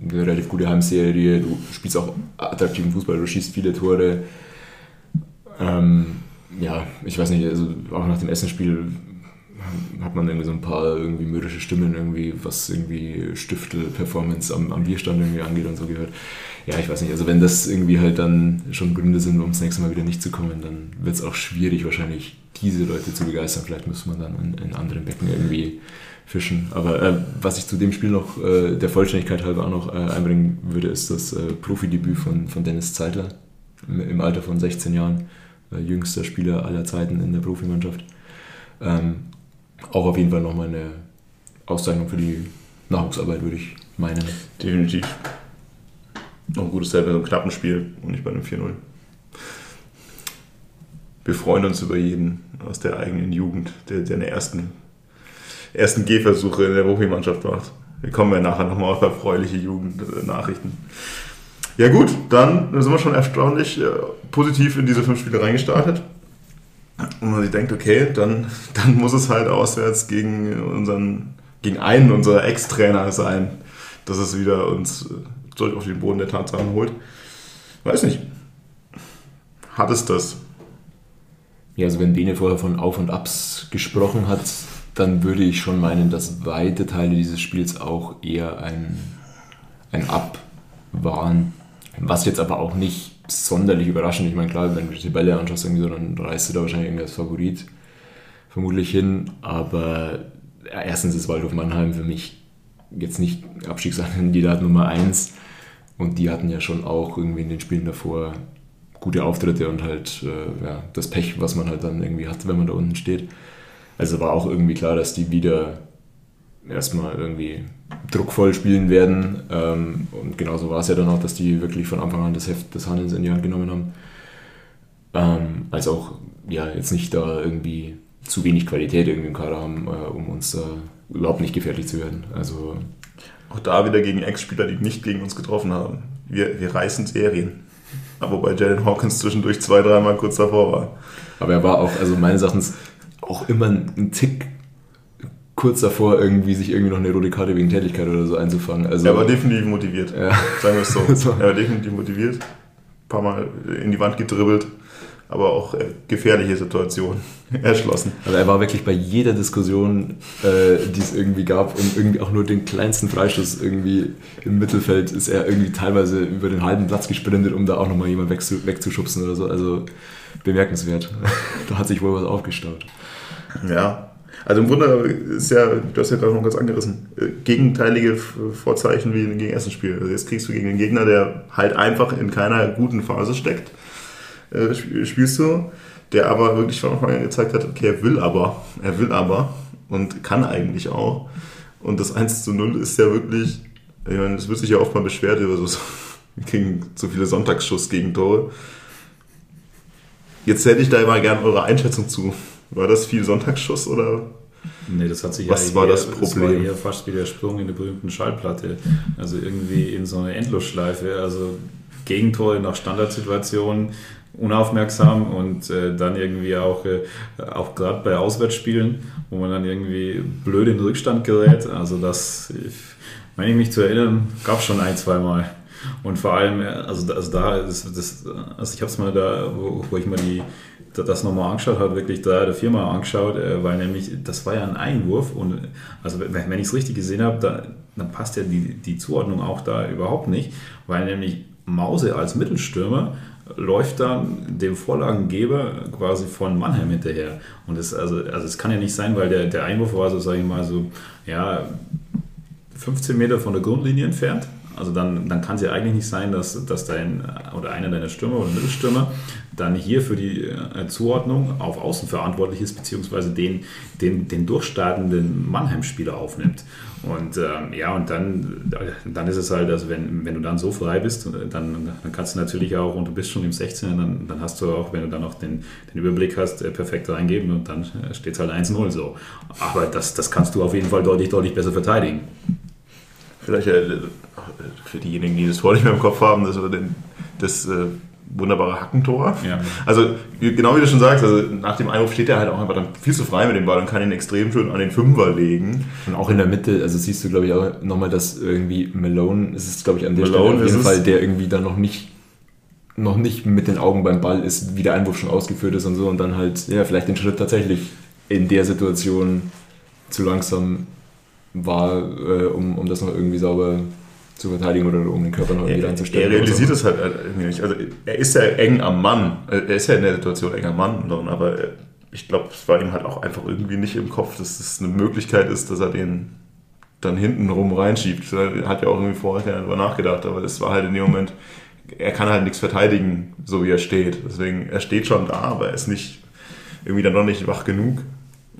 eine relativ gute Heimserie, du spielst auch attraktiven Fußball, du schießt viele Tore. Ähm, ja, ich weiß nicht, also auch nach dem Essenspiel hat man irgendwie so ein paar irgendwie mürrische Stimmen irgendwie, was irgendwie Stiftel-Performance am, am Bierstand irgendwie angeht und so gehört. Ja, ich weiß nicht, also wenn das irgendwie halt dann schon Gründe sind, um das nächste Mal wieder nicht zu kommen, dann wird es auch schwierig wahrscheinlich diese Leute zu begeistern. Vielleicht muss man dann in, in anderen Becken irgendwie fischen. Aber äh, was ich zu dem Spiel noch äh, der Vollständigkeit halber auch noch äh, einbringen würde, ist das äh, Profidebüt von, von Dennis Zeitler im, Alter von 16 Jahren, äh, jüngster Spieler aller Zeiten in der Profimannschaft. Ähm, auch auf jeden Fall nochmal eine Auszeichnung für die Nachwuchsarbeit, würde ich meinen. Definitiv. Noch ein gutes Selber, so ein knappen Spiel und nicht bei einem 4-0. Wir freuen uns über jeden aus der eigenen Jugend, der, der eine ersten, ersten Gehversuche in der Profimannschaft macht. Wir kommen ja nachher nochmal auf erfreuliche Jugendnachrichten. Ja gut, dann sind wir schon erstaunlich äh, positiv in diese fünf Spiele reingestartet. Und man sich denkt, okay, dann, dann muss es halt auswärts gegen unseren, gegen einen unserer Ex-Trainer sein, dass es wieder uns zurück auf den Boden der Tatsachen holt. Weiß nicht. Hat es das? Ja, also wenn Bene vorher von Auf und Abs gesprochen hat, dann würde ich schon meinen, dass weite Teile dieses Spiels auch eher ein, ein Up waren. Was jetzt aber auch nicht sonderlich überraschend. Ich meine, klar, wenn du die Tabelle anschaust, irgendwie so, dann reißt du da wahrscheinlich irgendwie als Favorit vermutlich hin. Aber ja, erstens ist Waldhof Mannheim für mich jetzt nicht Abstiegskandidat Nummer 1. Und die hatten ja schon auch irgendwie in den Spielen davor gute Auftritte und halt äh, ja, das Pech, was man halt dann irgendwie hat, wenn man da unten steht. Also war auch irgendwie klar, dass die wieder erstmal irgendwie druckvoll spielen werden. Ähm, und genauso war es ja dann auch, dass die wirklich von Anfang an das Heft des Handelns in die Hand genommen haben. Ähm, als auch ja, jetzt nicht da irgendwie zu wenig Qualität irgendwie im Kader haben, äh, um uns da überhaupt nicht gefährlich zu werden. Also auch da wieder gegen Ex-Spieler, die nicht gegen uns getroffen haben. Wir, wir reißen Serien. Aber wobei Jalen Hawkins zwischendurch zwei, dreimal kurz davor war. Aber er war auch, also meines Erachtens, auch immer ein Tick kurz davor, irgendwie sich irgendwie noch eine rote Karte wegen Tätigkeit oder so einzufangen. Also, er war definitiv motiviert. Ja. Sagen wir es so. So. Er war definitiv motiviert. Ein paar Mal in die Wand gedribbelt. Aber auch äh, gefährliche Situationen erschlossen. Also er war wirklich bei jeder Diskussion, äh, die es irgendwie gab, und irgendwie auch nur den kleinsten Freistoß irgendwie im Mittelfeld ist er irgendwie teilweise über den halben Platz gesprintet, um da auch nochmal jemand wegzu wegzuschubsen oder so. Also bemerkenswert. da hat sich wohl was aufgestaut. Ja. Also im Grunde ist ja, du hast ja gerade noch ganz angerissen, äh, gegenteilige Vorzeichen wie gegen erstes Spiel. Also jetzt kriegst du gegen einen Gegner, der halt einfach in keiner guten Phase steckt, äh, spielst du, der aber wirklich von Anfang an gezeigt hat, okay, er will aber, er will aber und kann eigentlich auch. Und das 1 zu 0 ist ja wirklich, ich meine, es wird sich ja oft mal beschwert über so, gegen so viele Sonntagsschuss-Gegentore. Jetzt hätte ich da mal gerne eure Einschätzung zu. War das viel Sonntagsschuss oder? Nee, das hat sich Was ja war eher, das Problem? war eher fast wie der Sprung in der berühmten Schallplatte. Also irgendwie in so eine Endlosschleife. Also Gegentore nach Standardsituationen, unaufmerksam und äh, dann irgendwie auch, äh, auch gerade bei Auswärtsspielen, wo man dann irgendwie blöd in den Rückstand gerät. Also das, ich, meine ich mich zu erinnern, gab es schon ein, zwei Mal. Und vor allem, also, also da ist das, also ich habe es mal da, wo, wo ich mal die das nochmal angeschaut, hat wirklich drei oder viermal angeschaut, äh, weil nämlich das war ja ein Einwurf und also wenn, ich es richtig gesehen habe, da, dann passt ja die, die Zuordnung auch da überhaupt nicht, weil nämlich Mause als Mittelstürmer läuft dann dem Vorlagengeber quasi von Mannheim hinterher. Und es, also, also kann ja nicht sein, weil der, der Einwurf war so, sage ich mal, so ja, 15 Meter von der Grundlinie entfernt. Also dann, dann kann es ja eigentlich nicht sein, dass, dass dein oder einer deiner Stürmer oder Mittelstürmer dann hier für die äh, Zuordnung auf Außen verantwortlich ist, beziehungsweise den, den, den durchstartenden Mannheim-Spieler aufnimmt. Und ähm, ja, und dann, dann ist es halt, also wenn, wenn du dann so frei bist, dann, dann kannst du natürlich auch, und du bist schon im 16, dann, dann hast du auch, wenn du dann auch den, den Überblick hast, äh, perfekt reingeben und dann äh, steht es halt 1-0 so. Aber das, das kannst du auf jeden Fall deutlich, deutlich besser verteidigen. Vielleicht äh, für diejenigen, die das Tor nicht mehr im Kopf haben, das, das äh, wunderbare Hackentor. Ja. Also genau wie du schon sagst, also nach dem Einwurf steht er halt auch einfach dann viel zu frei mit dem Ball und kann ihn extrem schön an den Fünfer legen. Und auch in der Mitte, also siehst du glaube ich auch nochmal, dass irgendwie Malone, ist es glaube ich an der Malone Stelle auf jeden Fall, der irgendwie dann noch nicht noch nicht mit den Augen beim Ball ist, wie der Einwurf schon ausgeführt ist und so und dann halt, ja, vielleicht den Schritt tatsächlich in der Situation zu langsam war, äh, um, um das noch irgendwie sauber zu verteidigen oder um den Körper noch irgendwie reinzustellen. er realisiert es halt irgendwie nicht. Also er ist ja eng am Mann. Er ist ja in der Situation eng am Mann, aber ich glaube, es war ihm halt auch einfach irgendwie nicht im Kopf, dass es eine Möglichkeit ist, dass er den dann hinten rum reinschiebt. Er hat ja auch irgendwie vorher darüber nachgedacht, aber es war halt in dem Moment, er kann halt nichts verteidigen, so wie er steht. Deswegen, er steht schon da, aber er ist nicht irgendwie dann noch nicht wach genug.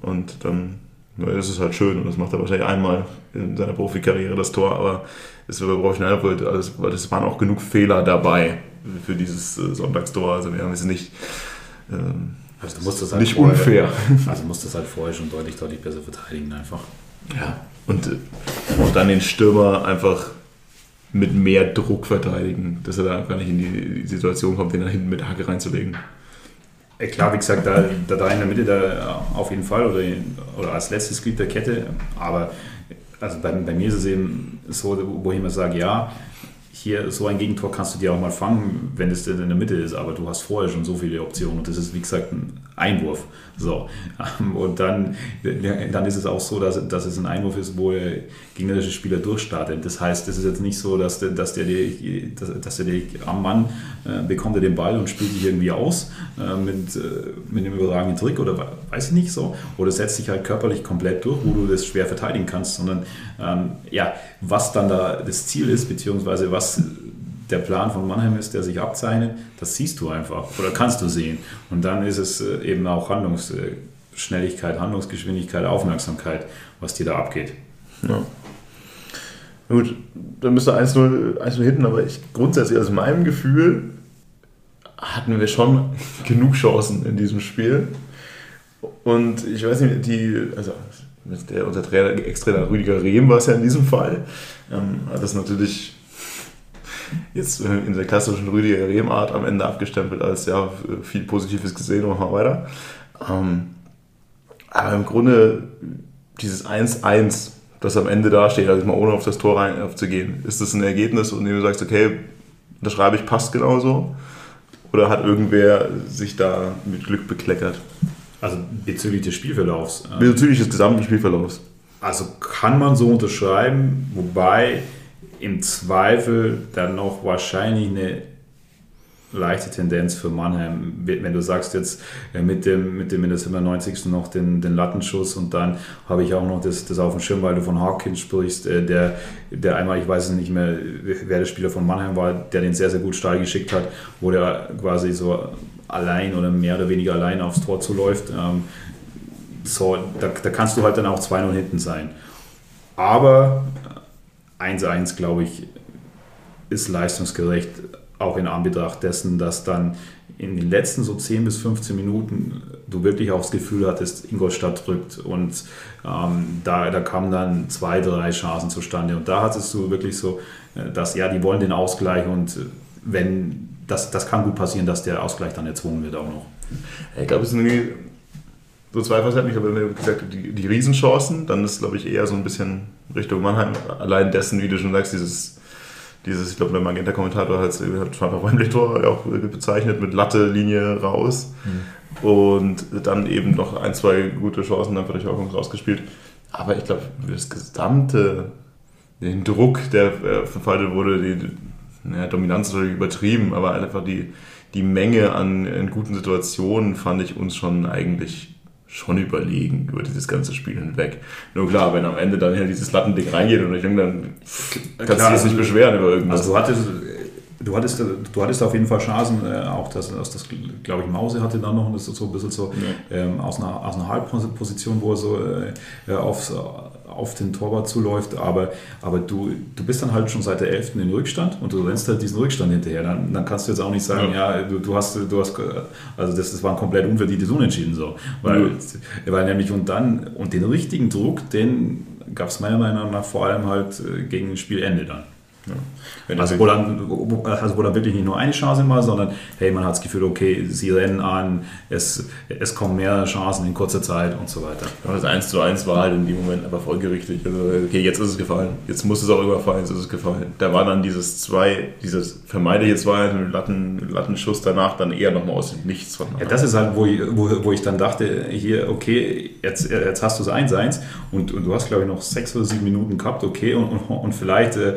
Und dann das ist halt schön und das macht er wahrscheinlich einmal in seiner Profikarriere das Tor, aber es war professionell, also es waren auch genug Fehler dabei für dieses äh, Sonntagstor. Also wir haben es nicht, ähm, Also du musst das halt nicht vorher- unfair. Also du musst das halt vorher schon deutlich, deutlich besser verteidigen einfach. Ja. Und, äh, und dann den Stürmer einfach mit mehr Druck verteidigen, dass er da gar nicht in die, Situation kommt, den dann hinten mit der Hacke reinzulegen. Ja, klar, wie gesagt, da, da, da in der Mitte da auf jeden Fall oder, oder als letztes Glied der Kette. Aber also bei, bei mir ist es eben so, wo ich immer sage, ja, hier so ein Gegentor kannst du dir auch mal fangen, wenn es denn in der Mitte ist, aber du hast vorher schon so viele Optionen und das ist wie gesagt ein Einwurf. So. Und dann, dann ist es auch so, dass, dass es ein Einwurf ist, wo der gegnerische Spieler durchstartet. Das heißt, es ist jetzt nicht so, dass der, dass der, dass, der am Mann äh, bekommt er den Ball und spielt sich irgendwie aus äh, mit, äh, mit einem überragenden Trick oder we- weiß ich nicht so. Oder setzt sich halt körperlich komplett durch, wo du das schwer verteidigen kannst, sondern ähm, ja, was dann da das Ziel ist, beziehungsweise was der Plan von Mannheim ist, der sich abzeichnet, das siehst du einfach oder kannst du sehen. Und dann ist es äh, eben auch Handlungsschnelligkeit, Handlungsgeschwindigkeit, Aufmerksamkeit, was dir da abgeht. Ja. Gut, dann müsste 1-0 1-0 hinten, aber ich grundsätzlich aus meinem Gefühl hatten wir schon genug Chancen in diesem Spiel. Und ich weiß nicht, die, also der, unser Trainer, Ex-Trainer Rüdiger Rehm war es ja in diesem Fall, ähm, hat das natürlich jetzt äh, in der klassischen Rüdiger Rehm-Art am Ende abgestempelt als ja, viel Positives gesehen, machen wir weiter. Ähm, aber im Grunde dieses 1-1, das am Ende dasteht, also mal ohne auf das Tor rein aufzugehen, ist das ein Ergebnis, in dem du sagst, okay, das schreibe ich, passt genauso? Oder hat irgendwer sich da mit Glück bekleckert? Also bezüglich des Spielverlaufs. äh, Bezüglich des gesamten Spielverlaufs. Also kann man so unterschreiben, wobei im Zweifel dann noch wahrscheinlich eine leichte Tendenz für Mannheim, wenn du sagst jetzt äh, mit dem, mit dem in der 97. noch den, den Lattenschuss und dann habe ich auch noch das, das auf dem Schirm, weil du von Hawkins sprichst, äh, der, der einmal, ich weiß es nicht mehr, wer der Spieler von Mannheim war, der den sehr, sehr gut steil geschickt hat, wo der quasi so allein oder mehr oder weniger allein aufs Tor zuläuft. Ähm, so, da, da kannst du halt dann auch 2-0 hinten sein. Aber 1-1, glaube ich, ist leistungsgerecht, auch in Anbetracht dessen, dass dann in den letzten so 10 bis 15 Minuten du wirklich auch das Gefühl hattest, Ingolstadt drückt und ähm, da, da kamen dann zwei, drei Chancen zustande und da hattest du wirklich so, äh, dass ja, die wollen den Ausgleich und äh, wenn, das, das kann gut passieren, dass der Ausgleich dann erzwungen wird auch noch. Ich glaube, es sind irgendwie so zwei Facetten. Ich habe wie gesagt, die, die Riesenchancen, dann ist, glaube ich, eher so ein bisschen Richtung Mannheim, allein dessen, wie du schon sagst, dieses, dieses, ich glaube, der Magenta-Kommentator hat es auf Wembley-Tor auch bezeichnet, mit Latte-Linie raus. Mhm. Und dann eben noch ein, zwei gute Chancen dann die Hawkins rausgespielt. Aber ich glaube, das gesamte, den Druck, der äh, verfaltet wurde, die naja, Dominanz ist natürlich übertrieben, aber einfach die, die Menge an guten Situationen fand ich uns schon eigentlich schon überlegen über dieses ganze Spiel hinweg. Nur klar, wenn am Ende dann halt dieses Lattending reingeht und ich denke, dann kannst du dich nicht beschweren über irgendwas. Also du hattest, du hattest, du hattest auf jeden Fall Chancen, äh, auch das, das, das glaube ich, Mause hatte dann noch, und das ist so ein bisschen so ja. ähm, aus, einer, aus einer Halbposition, wo er so äh, aufs, auf den Torwart zuläuft, aber, aber du, du bist dann halt schon seit der 11. in Rückstand und du rennst halt diesen Rückstand hinterher. Dann, dann kannst du jetzt auch nicht sagen, ja, ja du, du, hast, du hast, also das, das war ein komplett unverdientes Unentschieden so. Weil, mhm. weil nämlich und dann, und den richtigen Druck, den gab es meiner Meinung nach vor allem halt äh, gegen Spielende dann. Ja. Also, wo dann, also wo dann wirklich nicht nur eine Chance war, sondern hey, man hat das Gefühl, okay, sie rennen an, es, es kommen mehr Chancen in kurzer Zeit und so weiter. Ja, das 1 zu 1 war halt in dem Moment einfach folgerichtig. Also, okay, jetzt ist es gefallen. Jetzt muss es auch überfallen, jetzt ist es gefallen. Da war dann dieses zwei, dieses vermeidliche zwei mit Latten, Lattenschuss danach dann eher nochmal aus dem Nichts. Ja, das ist halt, wo ich, wo, wo ich dann dachte, hier, okay, jetzt, jetzt hast du es 1-1 und, und du hast, glaube ich, noch sechs oder sieben Minuten gehabt, okay, und, und, und vielleicht äh,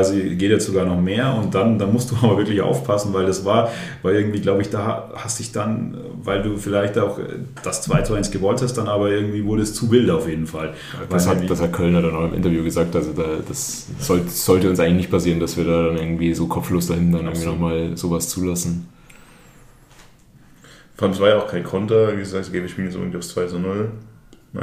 quasi geht jetzt sogar noch mehr und dann, dann musst du aber wirklich aufpassen, weil das war, weil irgendwie, glaube ich, da hast dich dann, weil du vielleicht auch das 2 zu 1 gewollt hast, dann aber irgendwie wurde es zu wild auf jeden Fall. Das, hat, das hat Kölner dann auch im Interview gesagt, also da, das soll, sollte uns eigentlich nicht passieren, dass wir da dann irgendwie so kopflos dahin dann irgendwie nochmal sowas zulassen. Fand es war ja auch kein Konter, wie gesagt, wir spielen jetzt irgendwie aufs 2 zu 0.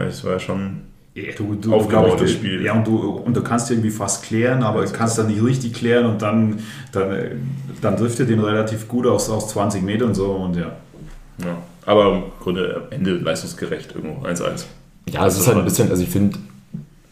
Es war ja schon ja, du, du, aufgebaut, das Spiel. Ja, und du, und du kannst irgendwie fast klären, aber du kannst dann nicht richtig klären und dann, dann, dann driftet den relativ gut aus, aus 20 Metern und so und ja. ja. Aber im Grunde am Ende leistungsgerecht irgendwo 1-1. Ja, es ist halt ein bisschen, also ich finde,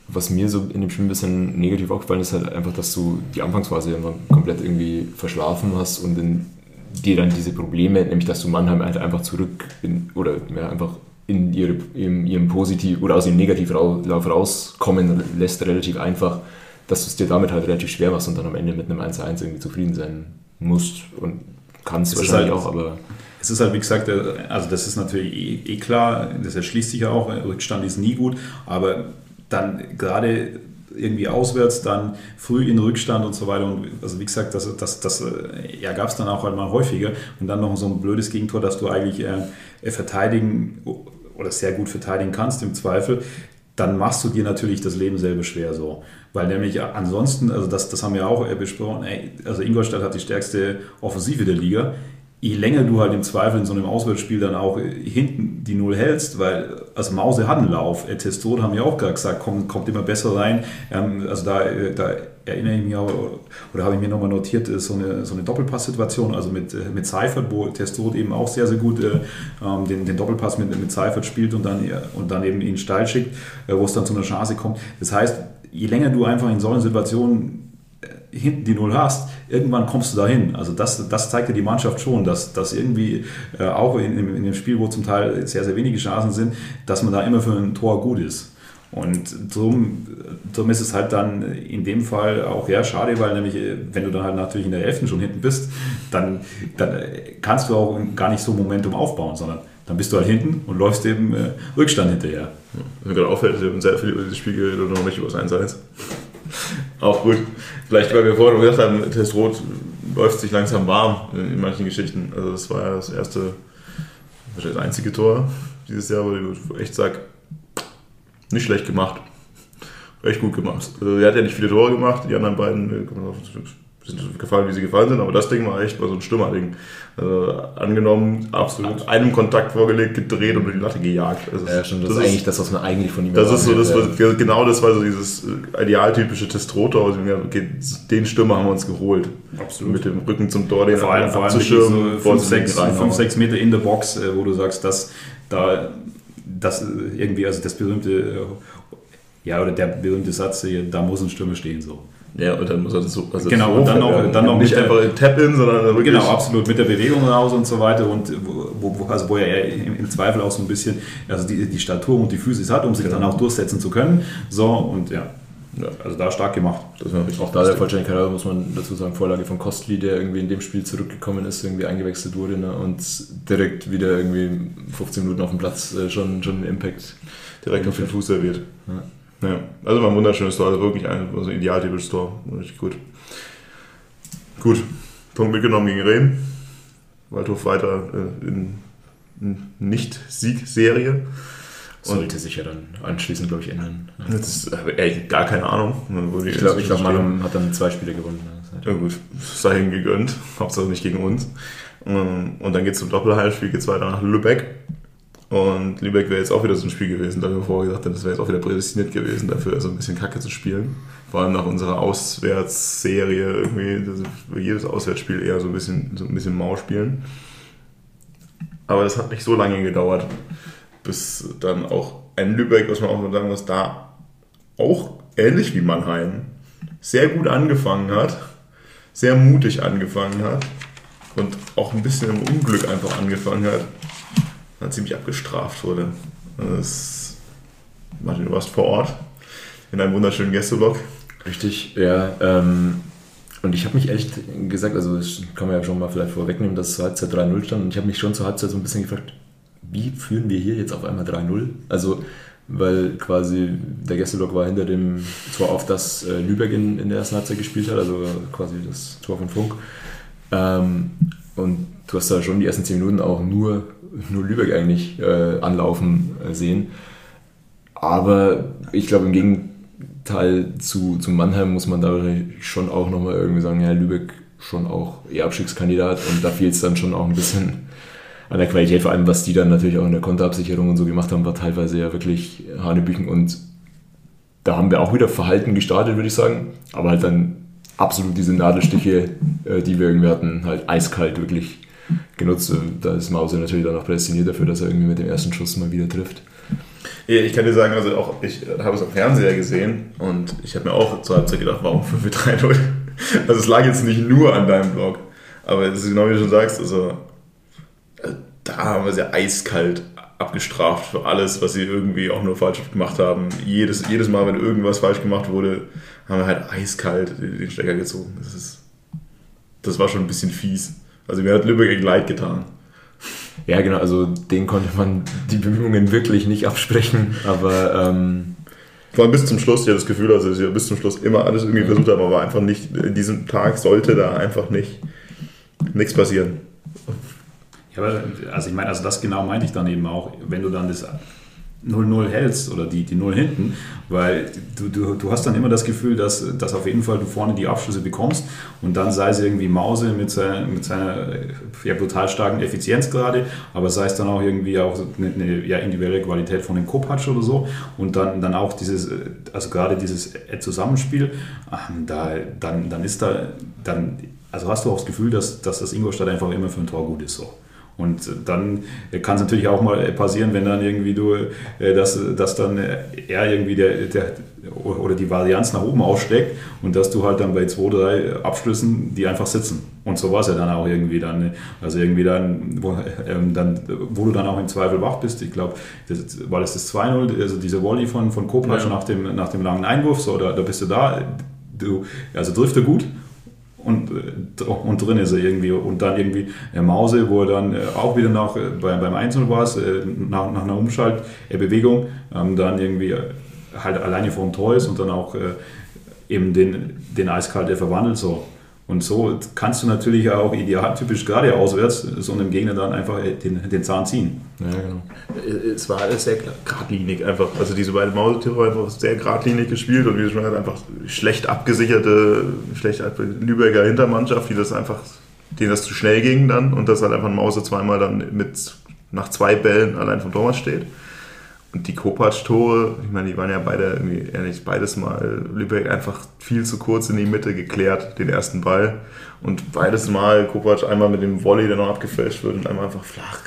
was mir so in dem Spiel ein bisschen negativ aufgefallen ist, halt einfach, dass du die Anfangsphase immer komplett irgendwie verschlafen hast und in dir dann diese Probleme, nämlich dass du Mannheim halt einfach zurück in, oder ja, einfach in, ihre, in ihrem Positiv- oder aus ihrem Negativlauf rauskommen lässt, relativ einfach, dass du es dir damit halt relativ schwer machst und dann am Ende mit einem 1-1 irgendwie zufrieden sein musst und kannst es wahrscheinlich halt, auch, aber. Es ist halt, wie gesagt, äh, also das ist natürlich eh, eh klar, das erschließt sich ja auch, Rückstand ist nie gut, aber dann gerade irgendwie auswärts, dann früh in Rückstand und so weiter. Und also wie gesagt, das, das, das äh, ja, gab es dann auch halt mal häufiger. Und dann noch so ein blödes Gegentor, dass du eigentlich äh, verteidigen oder sehr gut verteidigen kannst im Zweifel, dann machst du dir natürlich das Leben selber schwer so. Weil nämlich ansonsten, also das, das haben wir auch besprochen, ey, also Ingolstadt hat die stärkste Offensive der Liga. Je länger du halt im Zweifel in so einem Auswärtsspiel dann auch hinten die Null hältst, weil, also Mause hat einen Lauf, Testrot haben wir auch gerade gesagt, kommt, kommt immer besser rein. Ähm, also da, da erinnere ich mich auch, oder habe ich mir nochmal notiert, so eine, so eine Doppelpass-Situation, also mit, äh, mit Seifert, wo Testrot eben auch sehr, sehr gut äh, ähm, den, den Doppelpass mit, mit Seifert spielt und dann, und dann eben ihn steil schickt, äh, wo es dann zu einer Chance kommt. Das heißt, je länger du einfach in solchen Situationen äh, hinten die Null hast, irgendwann kommst du dahin. Also das, das zeigt die Mannschaft schon, dass, dass irgendwie äh, auch in, in, in, dem Spiel, wo zum Teil sehr, sehr wenige Chancen sind, dass man da immer für ein Tor gut ist. Und darum, darum ist es halt dann in dem Fall auch ja schade, weil nämlich, wenn du dann halt natürlich in der Elften schon hinten bist, dann, dann kannst du auch gar nicht so Momentum aufbauen, sondern dann bist du halt hinten und läufst eben äh, Rückstand hinterher. Ja. Mir gerade auffällt, wir haben sehr viel über dieses Spiel geredet und noch nicht über das 1-1. Auch gut. Vielleicht, weil wir vorhin gesagt haben, Test Rot läuft sich langsam warm in manchen Geschichten. Also das war ja das erste, wahrscheinlich das einzige Tor dieses Jahr, wo ich echt sage, nicht schlecht gemacht. Echt gut gemacht. Also, er hat ja nicht viele Tore gemacht, die anderen beiden sind gefallen, wie sie gefallen sind, aber das Ding war echt mal so ein Stürmerding. Also, angenommen, absolut einem Kontakt vorgelegt, gedreht und über die Latte gejagt. Das ist, ja, stimmt, das, das ist eigentlich das, was man eigentlich von ihm Das ist so, das war, genau das war so dieses äh, idealtypische Testrotor. Also, okay, den Stürmer haben wir uns geholt. Absolut. Mit dem Rücken zum Tor, den vor allem, vor allem so 5, 6, 5, 6 Meter in der Box, äh, wo du sagst, dass da das irgendwie, also das berühmte, äh, ja, oder der berühmte Satz, da muss ein Stürmer stehen, so. Ja, und dann muss er das so. Also genau, und dann noch, dann noch nicht einfach ein Tap-In, sondern wirklich. Genau, absolut, mit der Bewegung raus und so weiter. Und wo, wo, also wo er im, im, Zweifel auch so ein bisschen also die, die Statur und die Physis hat, um sich dann auch durchsetzen zu können. So, und ja. Also da stark gemacht. Das war auch da der Vollständigkeit muss man dazu sagen, Vorlage von Kostli, der irgendwie in dem Spiel zurückgekommen ist, irgendwie eingewechselt wurde ne, und direkt wieder irgendwie 15 Minuten auf dem Platz äh, schon, schon einen Impact. Direkt auf den Fuß serviert. Ja. Ja. Also war ein wunderschönes Tor, also wirklich ein, also Tor. Richtig gut. Gut, Punkt mitgenommen gegen Rehm. Waldhof weiter äh, in, in Nicht-Sieg-Serie. Sollte sich ja dann anschließend, glaube ich, ändern. Das ist ey, gar keine Ahnung. Ich glaube, ich glaub, Malum hat dann zwei Spiele gewonnen. Ja gut, sei ihm gegönnt. Hauptsache nicht gegen uns. Und dann geht es zum Doppelheimspiel, geht es weiter nach Lübeck. Und Lübeck wäre jetzt auch wieder so ein Spiel gewesen, da wir vorher gesagt haben, das wäre jetzt auch wieder prädestiniert gewesen, dafür so ein bisschen Kacke zu spielen. Vor allem nach unserer Auswärtsserie irgendwie, jedes Auswärtsspiel eher so ein bisschen, so ein bisschen mau spielen. Aber das hat nicht so lange gedauert, bis dann auch ein Lübeck, was man auch sagen muss, da auch ähnlich wie Mannheim sehr gut angefangen hat, sehr mutig angefangen hat und auch ein bisschen im Unglück einfach angefangen hat dann ziemlich abgestraft wurde. Das, Martin, du warst vor Ort in einem wunderschönen Gästeblock. Richtig, ja. Ähm, und ich habe mich ehrlich gesagt, also das kann man ja schon mal vielleicht vorwegnehmen, dass zur Halbzeit 3-0 stand. Und ich habe mich schon zur Halbzeit so ein bisschen gefragt, wie führen wir hier jetzt auf einmal 3-0? Also, weil quasi der Gästeblock war hinter dem Tor auf, das äh, Lübeck in, in der ersten Halbzeit gespielt hat, also quasi das Tor von Funk. Ähm, und du hast da schon die ersten 10 Minuten auch nur nur Lübeck eigentlich äh, anlaufen äh, sehen. Aber ich glaube, im Gegenteil zu, zu Mannheim muss man da schon auch nochmal irgendwie sagen, ja, Lübeck schon auch eher Abstiegskandidat. Und da fiel es dann schon auch ein bisschen an der Qualität, vor allem was die dann natürlich auch in der Konterabsicherung und so gemacht haben, war teilweise ja wirklich Hanebüchen. Und da haben wir auch wieder verhalten gestartet, würde ich sagen, aber halt dann absolut diese Nadelstiche, äh, die wir irgendwie hatten, halt eiskalt wirklich genutzt. Da ist Mause natürlich dann auch prädestiniert dafür, dass er irgendwie mit dem ersten Schuss mal wieder trifft. Ich kann dir sagen, also auch ich habe es am Fernseher gesehen und ich habe mir auch zur Halbzeit gedacht, warum 5-3-0? Also es lag jetzt nicht nur an deinem Blog, aber es ist genau wie du schon sagst, also äh, da haben wir sie eiskalt abgestraft für alles, was sie irgendwie auch nur falsch gemacht haben. Jedes, jedes Mal, wenn irgendwas falsch gemacht wurde, haben wir halt eiskalt den Stecker gezogen. Das, ist, das war schon ein bisschen fies. Also mir hat Lübeck leid getan. Ja, genau, also den konnte man die Bemühungen wirklich nicht absprechen, aber. Ähm vor allem bis zum Schluss, ich hatte das Gefühl, also ich bis zum Schluss immer alles irgendwie versucht habe, aber einfach nicht, in diesem Tag sollte da einfach nicht nichts passieren. Ja, also ich meine, also das genau meinte ich dann eben auch, wenn du dann das 0-0 hältst oder die, die 0 hinten, weil du, du, du hast dann immer das Gefühl, dass, dass auf jeden Fall du vorne die Abschlüsse bekommst und dann sei es irgendwie Mause mit seiner, mit seiner ja, brutal starken Effizienz gerade, aber sei es dann auch irgendwie auch eine, eine ja, individuelle Qualität von dem Kopatsch oder so und dann, dann auch dieses, also gerade dieses Zusammenspiel, da, dann, dann ist da, dann, also hast du auch das Gefühl, dass, dass das Ingolstadt einfach immer für ein Tor gut ist so. Und dann kann es natürlich auch mal passieren, wenn dann irgendwie du, äh, dass, dass dann er irgendwie der, der oder die Varianz nach oben aussteckt und dass du halt dann bei zwei, drei Abschlüssen die einfach sitzen. Und so war es ja dann auch irgendwie dann. Also irgendwie dann wo, ähm, dann, wo du dann auch im Zweifel wach bist. Ich glaube, war das das 2-0, also diese Volley von, von Kopacz ja. nach, dem, nach dem langen Einwurf, so, da, da bist du da. Du, also trifft er gut und, äh, und drin ist er irgendwie. Und dann irgendwie äh, Mause, wo er dann äh, auch wieder nach, bei, beim Einzelnen war, nach, nach einer Umschaltbewegung, ähm, dann irgendwie halt alleine vor dem Tor ist und dann auch eben den, den Eiskalte verwandelt. So. Und so kannst du natürlich auch idealtypisch gerade auswärts so einem Gegner dann einfach den, den Zahn ziehen. Ja, genau. Es war alles sehr geradlinig einfach. Also diese beiden Mausetiere haben einfach sehr geradlinig gespielt und wie schon gesagt, einfach schlecht abgesicherte, schlecht Lübecker Hintermannschaft, die das einfach, denen das zu schnell ging dann und dass halt einfach ein Mause zweimal dann mit nach zwei Bällen allein vom Torwart steht. Und die Kopacz-Tore, ich meine, die waren ja beide irgendwie, ehrlich, beides Mal Lübeck einfach viel zu kurz in die Mitte geklärt, den ersten Ball. Und beides Mal Kopacz einmal mit dem Volley, der noch abgefälscht wird und einmal einfach flach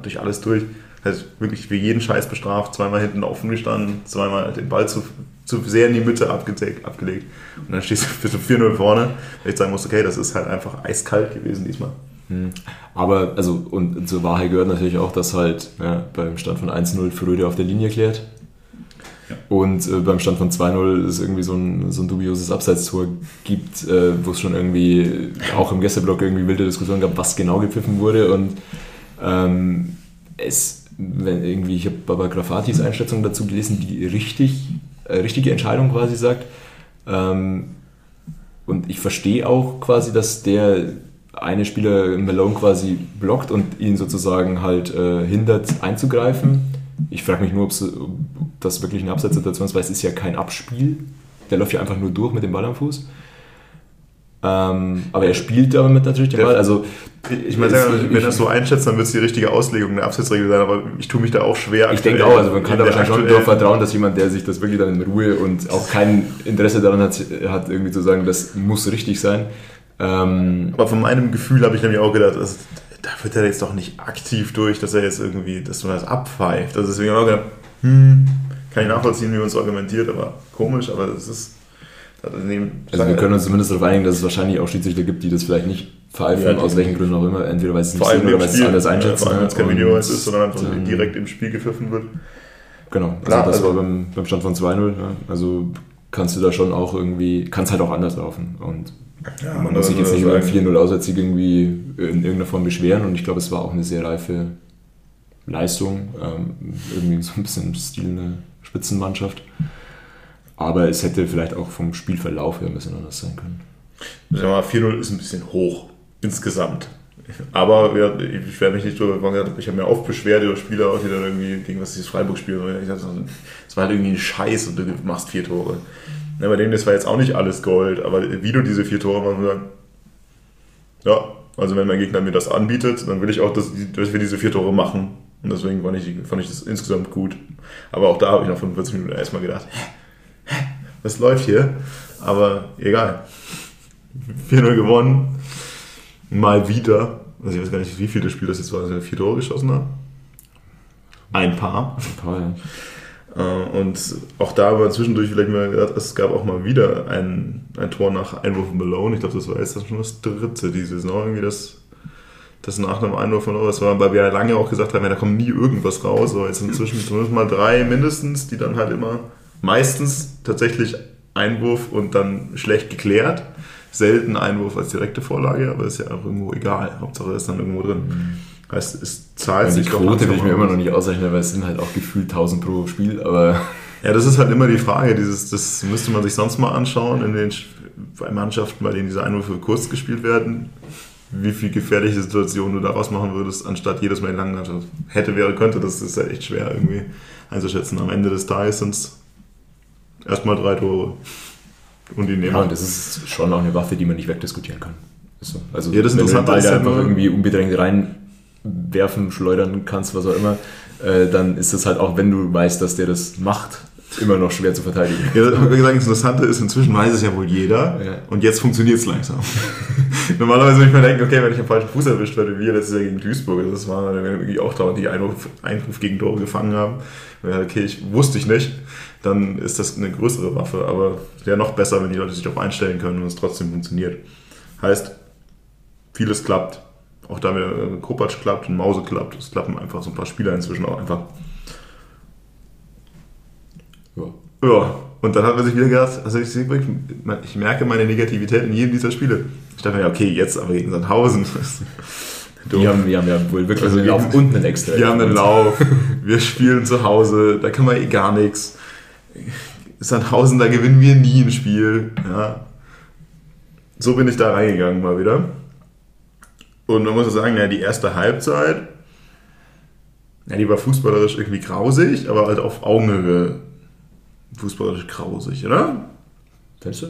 durch alles durch. Also wirklich für jeden Scheiß bestraft, zweimal hinten offen gestanden, zweimal den Ball zu, zu sehr in die Mitte abgelegt. abgelegt. Und dann stehst du 4-0 vorne, ich sagen muss, okay, das ist halt einfach eiskalt gewesen diesmal. Hm. Aber, also, und zur Wahrheit gehört natürlich auch, dass halt ja, beim Stand von 1-0 Fröde auf der Linie klärt. Und äh, beim Stand von 2-0 es irgendwie so ein, so ein dubioses Abseitstor gibt, äh, wo es schon irgendwie auch im Gästeblock irgendwie wilde Diskussionen gab, was genau gepfiffen wurde. Und ähm, es, wenn irgendwie, ich habe Baba Grafatis Einschätzung dazu gelesen, die richtig, äh, richtige Entscheidung quasi sagt. Ähm, und ich verstehe auch quasi, dass der eine Spieler Malone quasi blockt und ihn sozusagen halt äh, hindert einzugreifen. Ich frage mich nur, ob das wirklich eine Abseitssituation ist, weil es ist ja kein Abspiel. Der läuft ja einfach nur durch mit dem Ball am Fuß. Ähm, aber er spielt damit natürlich den Ball. Also, ich meine, wenn er das so einschätzt, dann wird es die richtige Auslegung der Abseitsregel sein, aber ich tue mich da auch schwer. Ich denke auch, also man kann da wahrscheinlich schon darauf vertrauen, dass jemand, der sich das wirklich dann in Ruhe und auch kein Interesse daran hat, hat irgendwie zu sagen, das muss richtig sein. Ähm, aber von meinem Gefühl habe ich nämlich auch gedacht, also, da wird er jetzt doch nicht aktiv durch, dass er jetzt irgendwie, dass man das abpfeift. Also deswegen habe ich auch gedacht, hm, kann ich nachvollziehen, wie man es argumentiert, aber komisch, aber es ist also wir können uns zumindest darauf einigen, dass es wahrscheinlich auch Schiedsrichter gibt, die das vielleicht nicht vereifern, ja, aus welchen Gründen auch immer. Entweder weil sie es nicht sehen oder weil sie es anders einschätzen. Vor allem, wenn es kein Video ist, sondern einfach dann, direkt im Spiel gepfiffen wird. Genau, also Klar, das also war beim, beim Stand von 2-0. Ja. Also kannst du da schon auch irgendwie, kann es halt auch anders laufen. Und ja, man muss sich jetzt nicht über einen 4-0 Auswärtssieg irgendwie in irgendeiner Form beschweren. Und ich glaube, es war auch eine sehr reife Leistung. Ähm, irgendwie so ein bisschen im Stil eine Spitzenmannschaft. Aber es hätte vielleicht auch vom Spielverlauf her ein bisschen anders sein können. Sagen mal, 4-0 ist ein bisschen hoch insgesamt. Aber ja, ich werde mich nicht drüber ich habe mir oft beschwert über Spieler, die dann irgendwie gegen was dieses Freiburg-Spiel, es war halt irgendwie ein Scheiß und du machst vier Tore. Ja, bei denen, das war jetzt auch nicht alles Gold, aber wie du diese vier Tore machst, dann, ja, also wenn mein Gegner mir das anbietet, dann will ich auch, dass, dass wir diese vier Tore machen. Und deswegen fand ich, fand ich das insgesamt gut. Aber auch da habe ich nach 45 Minuten erstmal gedacht, was läuft hier? Aber egal. 4-0 gewonnen. Mal wieder. Also ich weiß gar nicht, wie viele Spiele das jetzt war, dass wir vier Tore geschossen haben. Ein paar. Ein paar, ja. Äh, und auch da war zwischendurch vielleicht mal gedacht, es gab auch mal wieder ein, ein Tor nach Einwurf von Malone. Ich glaube, das war jetzt schon das dritte diese Saison, irgendwie das, das nach einem Einwurf von Das war, weil wir ja lange auch gesagt haben, ja, da kommt nie irgendwas raus. Aber jetzt inzwischen zumindest mal drei mindestens, die dann halt immer meistens tatsächlich Einwurf und dann schlecht geklärt. Selten Einwurf als direkte Vorlage, aber ist ja auch irgendwo egal. Hauptsache ist dann irgendwo drin. Mhm. Heißt, es zahlt und sich die Quote will ich mir immer noch nicht ausrechnen, weil es sind halt auch gefühlt 1000 pro Spiel, aber. Ja, das ist halt immer die Frage. Dieses, das müsste man sich sonst mal anschauen in den bei Mannschaften, bei denen diese Einwürfe kurz gespielt werden. Wie viel gefährliche Situationen du daraus machen würdest, anstatt jedes Mal in langen hätte, wäre, könnte. Das ist halt echt schwer irgendwie einzuschätzen. Am Ende des Tages sind es erstmal drei Tore. Und die nehmen. Ja, und das ist schon auch eine Waffe, die man nicht wegdiskutieren kann. So. Also, ja, das wenn du den Ball da einfach irgendwie unbedrängt reinwerfen, schleudern kannst, was auch immer, äh, dann ist das halt auch, wenn du weißt, dass der das macht, immer noch schwer zu verteidigen. Ja, wie gesagt, das Interessante ist, inzwischen weiß es ja wohl jeder ja. und jetzt funktioniert es langsam. Normalerweise würde ich mir denken, okay, wenn ich einen falschen Fuß erwischt werde, wie letztes Jahr gegen Duisburg, das war irgendwie auch dauernd die Einruf, Einruf gegen Tore gefangen haben. Okay, ich wusste ich nicht dann ist das eine größere Waffe. Aber wäre noch besser, wenn die Leute sich darauf einstellen können und es trotzdem funktioniert. Heißt, vieles klappt. Auch da wieder äh, Kopacz klappt und Mause klappt. Es klappen einfach so ein paar Spieler inzwischen auch einfach. Ja. ja. Und dann hat man sich wieder gedacht, also ich, ich merke meine Negativität in jedem dieser Spiele. Ich dachte mir, okay, jetzt aber gegen Sandhausen. Die haben, die haben ja wohl wirklich also einen Lauf und einen extra. Die haben einen Lauf. Wir spielen zu Hause, da kann man eh gar nichts. Sandhausen, da gewinnen wir nie ein Spiel. Ja. So bin ich da reingegangen mal wieder. Und man muss sagen, ja, die erste Halbzeit, ja, die war fußballerisch irgendwie grausig, aber halt auf Augenhöhe fußballerisch grausig, oder? Findest du?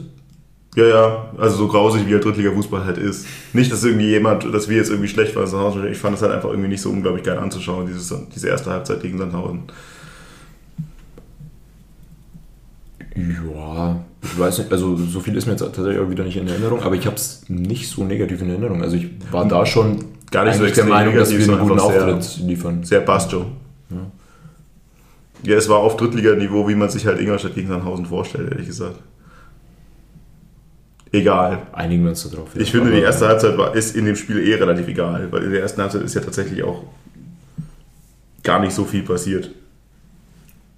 Ja, ja, also so grausig wie der Drittliga-Fußball halt ist. Nicht, dass irgendwie jemand, dass wir jetzt irgendwie schlecht waren, ich fand es halt einfach irgendwie nicht so unglaublich geil anzuschauen, dieses, diese erste Halbzeit gegen Sandhausen. Ja, ich weiß nicht, also so viel ist mir jetzt tatsächlich auch wieder nicht in Erinnerung, aber ich habe es nicht so negativ in Erinnerung. Also ich war da schon gar nicht so der Meinung, dass wir einen guten Auftritt liefern. Sehr Basto. Ja. ja, es war auf Drittliganiveau, wie man sich halt Ingolstadt gegen Sandhausen vorstellt, ehrlich gesagt. Egal. Einigen wir uns darauf. Ich finde, die erste Halbzeit war, ist in dem Spiel eh relativ egal, weil in der ersten Halbzeit ist ja tatsächlich auch gar nicht so viel passiert.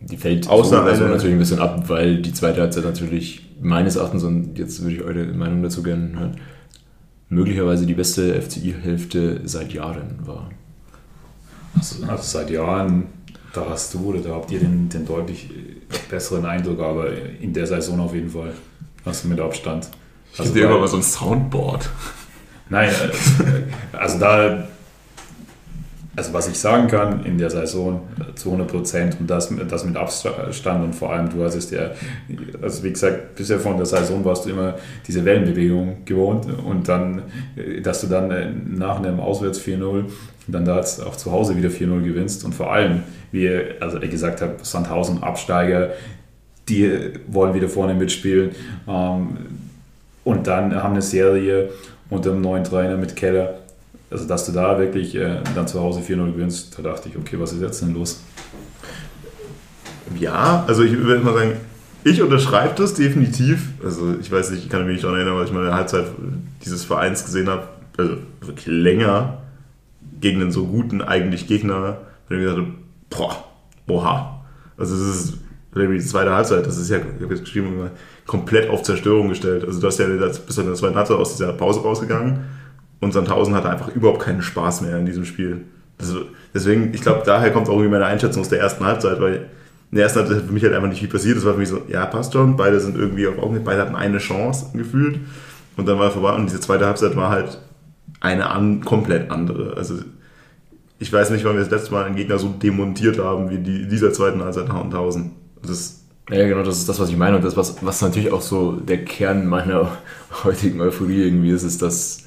Die fällt Außer so so natürlich ein bisschen ab, weil die zweite Halbzeit natürlich meines Erachtens, und jetzt würde ich eure Meinung dazu gerne hören, möglicherweise die beste FCI-Hälfte seit Jahren war. Also, also seit Jahren, da hast du oder da habt ihr den, den deutlich besseren Eindruck, aber in der Saison auf jeden Fall. Also mit Abstand. Ich Also dir immer mal so ein Soundboard. Nein, äh, also da, also was ich sagen kann in der Saison äh, zu 100 Prozent und das, das mit Abstand und vor allem du hast es ja, also wie gesagt, bisher von der Saison warst du immer diese Wellenbewegung gewohnt und dann, äh, dass du dann äh, nach einem Auswärts 4-0 dann da jetzt auch zu Hause wieder 4-0 gewinnst und vor allem, wie ihr, also ich gesagt habe, Sandhausen Absteiger, die wollen wieder vorne mitspielen ähm, und dann haben eine Serie unter dem neuen Trainer mit Keller. Also, dass du da wirklich äh, dann zu Hause 4-0 gewinnst, da dachte ich, okay, was ist jetzt denn los? Ja, also ich würde mal sagen, ich unterschreibe das definitiv. Also ich weiß nicht, ich kann mich nicht daran erinnern, weil ich mal in der Halbzeit dieses Vereins gesehen habe, also wirklich länger gegen einen so guten eigentlich Gegner, wenn ich gesagt habe, boah, oha. Also es ist die zweite Halbzeit, das ist ja, ich habe jetzt geschrieben, komplett auf Zerstörung gestellt. Also du hast ja bist in der zweiten Halbzeit aus dieser Pause rausgegangen und Sandhausen hatte einfach überhaupt keinen Spaß mehr in diesem Spiel. Also deswegen, ich glaube, daher kommt auch irgendwie meine Einschätzung aus der ersten Halbzeit, weil in der ersten Halbzeit hat für mich halt einfach nicht viel passiert. Das war für mich so, ja, passt schon, beide sind irgendwie auf Augenhöhe, beide hatten eine Chance gefühlt und dann war vorbei und diese zweite Halbzeit war halt eine an, komplett andere. Also ich weiß nicht, wann wir das letzte Mal einen Gegner so demontiert haben wie die, dieser zweiten Halbzeit Tausend. Das Ja, genau, das ist das, was ich meine. Und das, was, was natürlich auch so der Kern meiner heutigen Euphorie irgendwie ist, ist, dass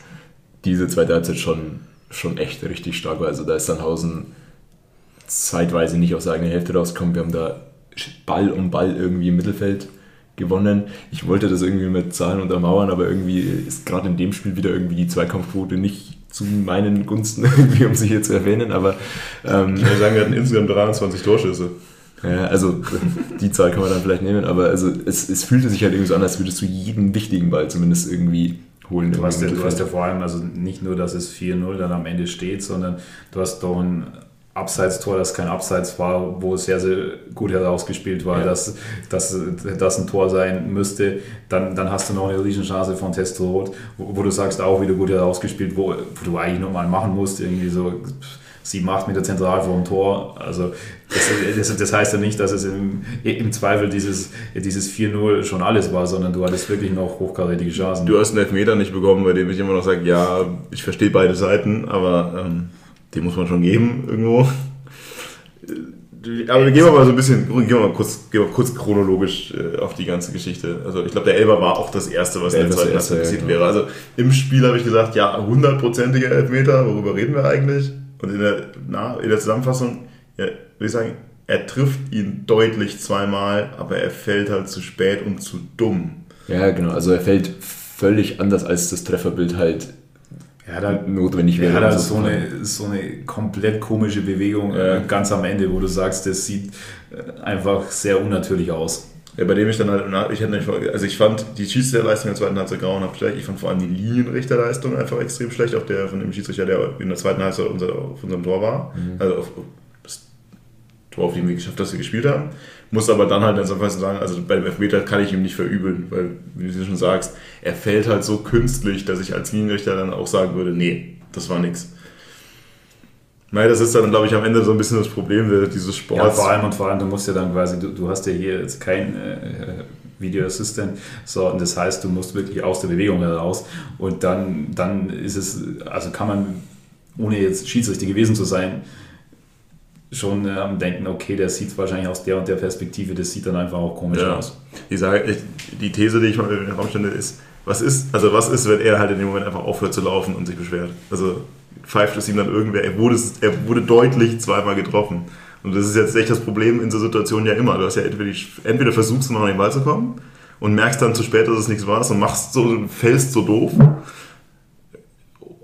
diese zweite Halbzeit schon, schon echt richtig stark war. Also da ist Sandhausen zeitweise nicht aus der eigenen Hälfte rausgekommen. Wir haben da Ball um Ball irgendwie im Mittelfeld gewonnen. Ich wollte das irgendwie mit Zahlen untermauern, aber irgendwie ist gerade in dem Spiel wieder irgendwie die Zweikampfquote nicht zu meinen Gunsten, irgendwie, um sie hier zu erwähnen. Aber ähm, ich würde sagen, wir hatten insgesamt 23 Torschüsse. ja, also die Zahl kann man dann vielleicht nehmen, aber also es, es fühlte sich halt irgendwie so an, als würdest du jeden wichtigen Ball zumindest irgendwie holen. Du hast, ja, du hast ja vor allem, also nicht nur, dass es 4-0 dann am Ende steht, sondern du hast doch ein Abseitstor, das kein Abseits war, wo es sehr, sehr gut herausgespielt war, Ja. dass, dass das ein Tor sein müsste. Dann, dann hast du noch eine Riesenchance von Testrot, wo, wo du sagst, auch wieder gut herausgespielt, wo, wo du eigentlich nochmal machen musst, irgendwie so 7, 8 Meter zentral vor dem Tor. Also das, das, das heißt ja nicht, dass es im, im Zweifel dieses, dieses 4-0 schon alles war, sondern du hattest wirklich noch hochkarätige Chancen. Du hast einen Elfmeter nicht bekommen, bei dem ich immer noch sage, ja, ich verstehe beide Seiten, aber ähm, den muss man schon geben irgendwo. Aber gehen wir mal so ein bisschen, gehen wir mal kurz, gehen wir kurz chronologisch äh, auf die ganze Geschichte. Also ich glaube, der Elber war auch das Erste, was Der in der zweiten Halbzeit passiert ja, wäre. Also im Spiel habe ich gesagt, ja, hundertprozentiger Elfmeter, worüber reden wir eigentlich? Und in der, na, in der Zusammenfassung, ja, würde ich sagen, er trifft ihn deutlich zweimal, aber er fällt halt zu spät und zu dumm. Ja, genau. Also er fällt völlig anders, als das Trefferbild halt Ja, da, notwendig wäre. Er hat um halt so eine, so eine komplett komische Bewegung Ja. äh, ganz am Ende, wo du sagst, das sieht äh, einfach sehr unnatürlich aus. Bei dem ich dann halt, ich hätte nicht, also ich fand die Schiedsrichterleistung in der zweiten Halbzeit grauenhaft schlecht. Ich fand vor allem die Linienrichterleistung einfach extrem schlecht, auf der von dem Schiedsrichter, der in der zweiten Halbzeit unser, auf unserem Tor war. Also auf das Tor, auf dem wir geschafft, dass wir gespielt haben. Muss aber dann halt in der sagen, also bei dem Elfmeter kann ich ihm nicht verübeln, weil, wie du schon sagst, er fällt halt so künstlich, dass ich als Linienrichter dann auch sagen würde, nee, das war nix. Nein, das ist dann, glaube ich, am Ende so ein bisschen das Problem dieses Ja, Sports. vor allem und vor allem, du musst ja dann quasi, du, du hast ja hier jetzt kein äh, Video Assistant, so, und das heißt, du musst wirklich aus der Bewegung heraus und dann, dann ist es, also kann man, ohne jetzt Schiedsrichter gewesen zu sein, schon ähm, denken, okay, der sieht wahrscheinlich aus der und der Perspektive, das sieht dann einfach auch komisch Ja. aus. Ich sage, die These, die ich mal in den Raum stelle, ist, was ist, also was ist, wenn er halt in dem Moment einfach aufhört zu laufen und sich beschwert? Also pfeift es ihm dann irgendwer, er wurde, er wurde deutlich zweimal getroffen. Und das ist jetzt echt das Problem in so Situationen ja immer. Du hast ja entweder, entweder versuchst du noch an den Ball zu kommen und merkst dann zu spät, dass es nichts war und machst so, fällst so doof.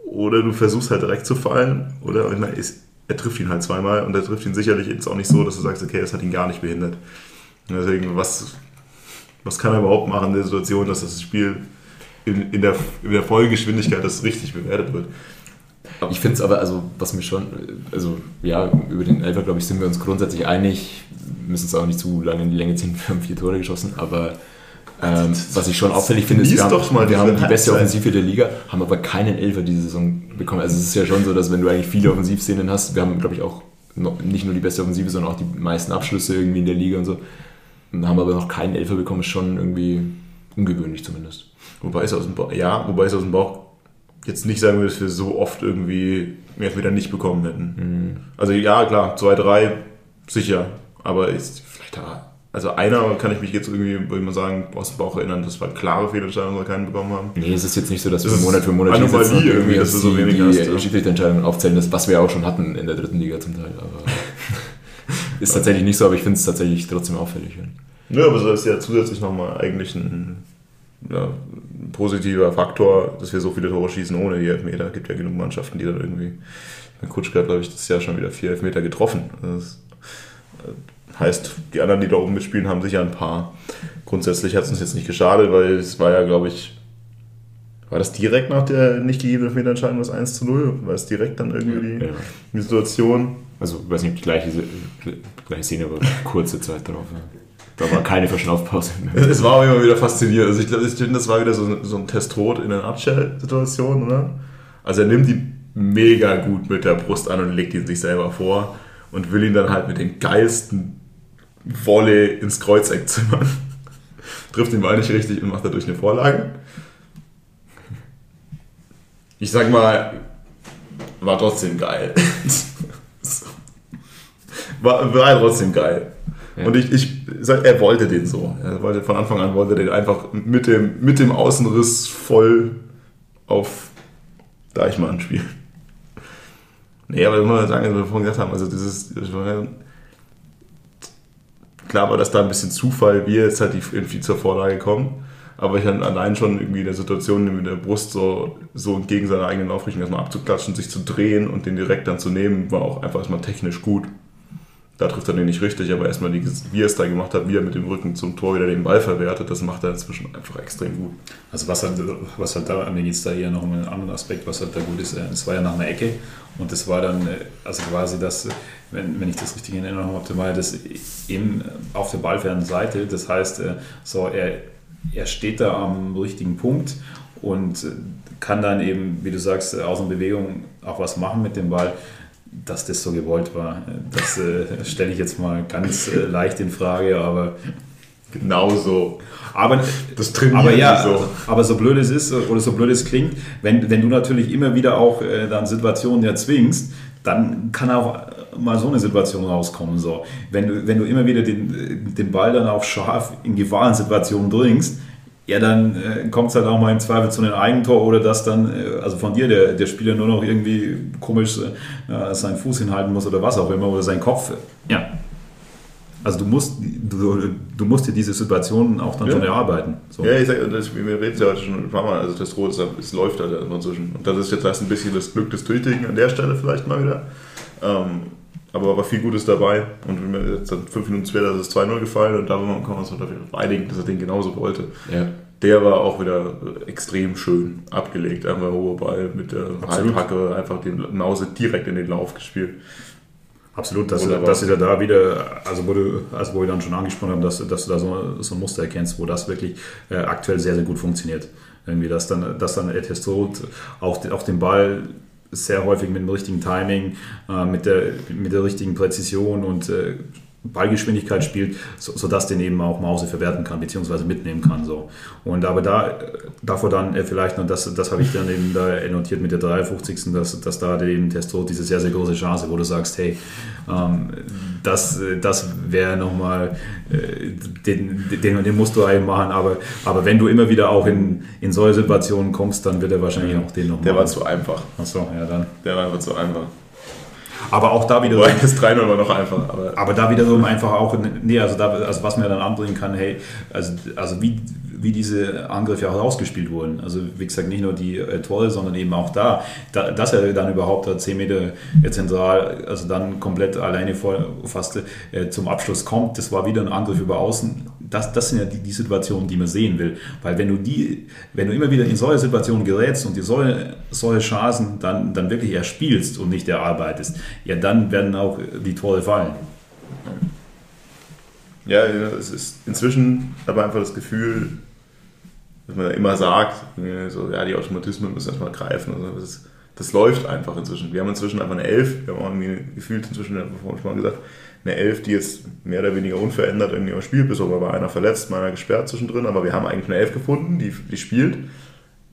Oder du versuchst halt direkt zu fallen. Oder ich meine, ist, er trifft ihn halt zweimal und er trifft ihn sicherlich jetzt auch nicht so, dass du sagst, okay, das hat ihn gar nicht behindert. Und deswegen, was, was kann er überhaupt machen in der Situation, dass das Spiel in, in, der, in der Vollgeschwindigkeit das richtig bewertet wird? Ich finde es aber, also was mir schon, also ja, über den Elfer, glaube ich, sind wir uns grundsätzlich einig. Müssen es auch nicht zu lange in die Länge ziehen, wir haben vier Tore geschossen, aber ähm, was ich schon auffällig finde, ist, wir, haben, wir haben die beste Offensive der Liga, haben aber keinen Elfer diese Saison bekommen. Also es ist ja schon so, dass wenn du eigentlich viele Offensivszenen hast, wir haben, glaube ich, auch nicht nur die beste Offensive, sondern auch die meisten Abschlüsse irgendwie in der Liga und so, und haben aber noch keinen Elfer bekommen, ist schon irgendwie ungewöhnlich zumindest. Wobei es aus dem Bauch, ja, wobei es aus dem Bauch jetzt nicht sagen würde, dass wir so oft irgendwie mehr wieder nicht bekommen hätten. Mhm. Also ja, klar, zwei, drei, sicher. Aber ist vielleicht da. Also einer kann ich mich jetzt irgendwie, würde ich mal sagen, aus dem Bauch erinnern, das war eine klare Fehlentscheidung, dass wir keinen bekommen haben. Nee, es ist jetzt nicht so, dass wir Monat für Monat hier sitzen und irgendwie, dass du so wenig die, hast. Die Schiedsrichterentscheidungen aufzählen, das, was wir auch schon hatten in der dritten Liga zum Teil. Aber ist tatsächlich nicht so, aber ich finde es tatsächlich trotzdem auffällig. Ja, aber das ist ja zusätzlich nochmal eigentlich ein ja, positiver Faktor, dass wir so viele Tore schießen ohne die Elfmeter. Es gibt ja genug Mannschaften, die dann irgendwie. Mein Kutschke hat, glaube ich, das Jahr schon wieder vier Elfmeter getroffen. Das äh, heißt, die anderen, die da oben mitspielen, haben sicher ein paar. Grundsätzlich hat es uns jetzt nicht geschadet, weil es war ja, glaube ich, war das direkt nach der nicht gegebenen Elfmeterentscheidung das 1 zu 0? War es direkt dann irgendwie die, ja. die Situation? Also, ich weiß nicht, ob die gleiche, gleiche Szene, aber kurze Zeit darauf. Ja. Da war keine Verschnaufpause mehr. Es war auch immer wieder faszinierend. Also ich glaube, das war wieder so, so ein Testrot in einer Nutshell-Situation, oder? Also er nimmt die mega gut mit der Brust an und legt ihn sich selber vor und will ihn dann halt mit den geilsten Wolle ins Kreuzeck zimmern. Trifft den Ball nicht richtig und macht dadurch eine Vorlage. Ich sag mal, war trotzdem geil. war, war trotzdem geil. Ja. Und ich, ich sag, er wollte den so. Er wollte von Anfang an wollte den einfach mit dem, mit dem Außenriss voll auf Deichmann spielen. Nee, aber ich muss sagen, was wir vorhin gesagt haben, also dieses, klar war das da ein bisschen Zufall, wie jetzt halt die irgendwie zur Vorlage kommen. Aber ich dann allein schon irgendwie in der Situation mit der Brust so, so entgegen seiner eigenen Aufrichtung erstmal abzuklatschen, sich zu drehen und den direkt dann zu nehmen, war auch einfach erstmal technisch gut da trifft er den nicht richtig, aber erstmal, die, wie er es da gemacht hat, wie er mit dem Rücken zum Tor wieder den Ball verwertet, das macht er inzwischen einfach extrem gut. Also was halt, was halt da, mir geht es da eher noch um einen anderen Aspekt, was halt da gut ist, äh, es war ja nach einer Ecke und das war dann, äh, also quasi das, wenn, wenn ich das richtig in Erinnerung habe, war das eben auf der ballfernen Seite, das heißt, äh, so er, er steht da am richtigen Punkt und kann dann eben, wie du sagst, aus der Bewegung auch was machen mit dem Ball dass das so gewollt war. Das äh, stelle ich jetzt mal ganz äh, leicht in Frage, aber genauso. Aber das trainieren aber ja, so. Aber so blöd es ist oder so blöd es klingt, wenn, wenn du natürlich immer wieder auch äh, dann Situationen erzwingst, dann kann auch mal so eine Situation rauskommen. So. Wenn, du, wenn du immer wieder den, den Ball dann auch scharf in Gefahrensituationen bringst, ja, dann äh, kommt es halt auch mal im Zweifel zu einem Eigentor oder dass dann, äh, also von dir, der, der Spieler nur noch irgendwie komisch äh, seinen Fuß hinhalten muss oder was auch immer oder seinen Kopf. Ja. Also du musst, du, du musst dir diese Situation auch dann ja. schon erarbeiten. So. Ja, ich sage, wir reden ja heute schon ein paar Mal, also das Rot, es läuft halt inzwischen. Und das ist jetzt erst ein bisschen das Glück des Tüchtigen an der Stelle vielleicht mal wieder. Ähm, aber war viel Gutes dabei. Und wenn wir jetzt dann fünf Minuten später ist es 2-0 gefallen und da kann wir uns dafür einigen, dass er den genauso wollte. Ja. Der war auch wieder extrem schön abgelegt. Einfach hoher Ball mit der Absolut. Halbhacke, einfach den Mause direkt in den Lauf gespielt. Absolut, dass, du, dass du da wieder, also wo, du, also wo wir dann schon angesprochen haben, dass, dass du da so, so ein Muster erkennst, wo das wirklich äh, aktuell sehr, sehr gut funktioniert. Irgendwie, dass dann, dass dann Ed Hestrot auch, auch den Ball sehr häufig mit dem richtigen Timing, äh, mit, der, mit der richtigen Präzision und äh, Ballgeschwindigkeit spielt, so, sodass den eben auch Mause verwerten kann, beziehungsweise mitnehmen kann. So. Und aber da, davor dann äh, vielleicht noch, das, das habe ich dann eben da notiert mit der 53. dass, dass da eben Testo diese sehr, sehr große Chance, wo du sagst, hey, ähm, das, das wäre nochmal, äh, den, den, den musst du eigentlich machen, aber, aber wenn du immer wieder auch in, in solche Situationen kommst, dann wird er wahrscheinlich auch den nochmal. Der war zu einfach. Achso, ja dann. Der war einfach zu einfach. Aber auch da wieder. Wobei das 3 war noch einfach. Aber, aber da wiederum einfach auch, nee, also, da, also was mir dann anbringen kann, hey, also, also wie, wie diese Angriffe auch ausgespielt wurden. Also wie gesagt, nicht nur die äh, Tore, sondern eben auch da, da, dass er dann überhaupt da 10 Meter äh, zentral, also dann komplett alleine vor, fast äh, zum Abschluss kommt. Das war wieder ein Angriff über Außen das, das sind ja die, die Situationen, die man sehen will. Weil wenn du die, wenn du immer wieder in solche Situationen gerätst und die solche, solche Chancen dann, dann wirklich erspielst und nicht erarbeitest, ja, dann werden auch die Tore fallen. Ja, es ist inzwischen aber einfach das Gefühl, dass man immer sagt, so, ja, die Automatismen müssen erstmal greifen. Also das, das, läuft einfach inzwischen. Wir haben inzwischen einfach eine Elf, wir haben irgendwie gefühlt inzwischen, vorhin schon mal gesagt, eine Elf, die jetzt mehr oder weniger unverändert irgendwie am Spiel bis aber war einer verletzt, meiner gesperrt zwischendrin, aber wir haben eigentlich eine Elf gefunden, die, die spielt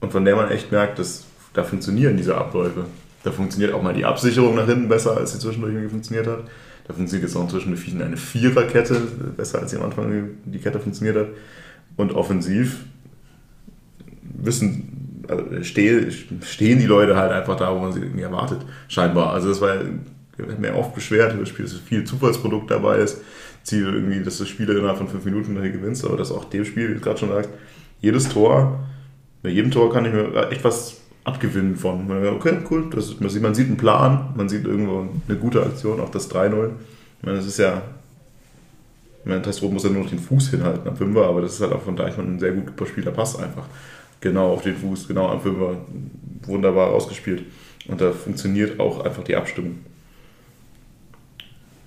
und von der man echt merkt, dass da funktionieren diese Abläufe. Da funktioniert auch mal die Absicherung nach hinten besser, als sie zwischendurch irgendwie funktioniert hat. Da funktioniert jetzt auch inzwischen eine Viererkette besser, als sie am Anfang die Kette funktioniert hat. Und offensiv wissen, also stehen die Leute halt einfach da, wo man sie irgendwie erwartet, scheinbar. Also das war mir oft beschwert über das Spiel, dass viel Zufallsprodukt dabei ist. Ziel irgendwie, dass du Spiele innerhalb von fünf Minuten gewinnst, aber dass auch dem Spiel, wie du gerade schon sagst, jedes Tor, bei jedem Tor kann ich mir echt was abgewinnen von. Okay, cool, das, man, sieht, man sieht einen Plan, man sieht irgendwo eine gute Aktion, auch das 3-0. Ich meine, das ist ja, ich meine, Testrot muss ja nur noch den Fuß hinhalten am Fünfer, aber das ist halt auch von Deichmann ein sehr gut gespielter Pass einfach. Genau auf den Fuß, genau am Fünfer, wunderbar ausgespielt. Und da funktioniert auch einfach die Abstimmung.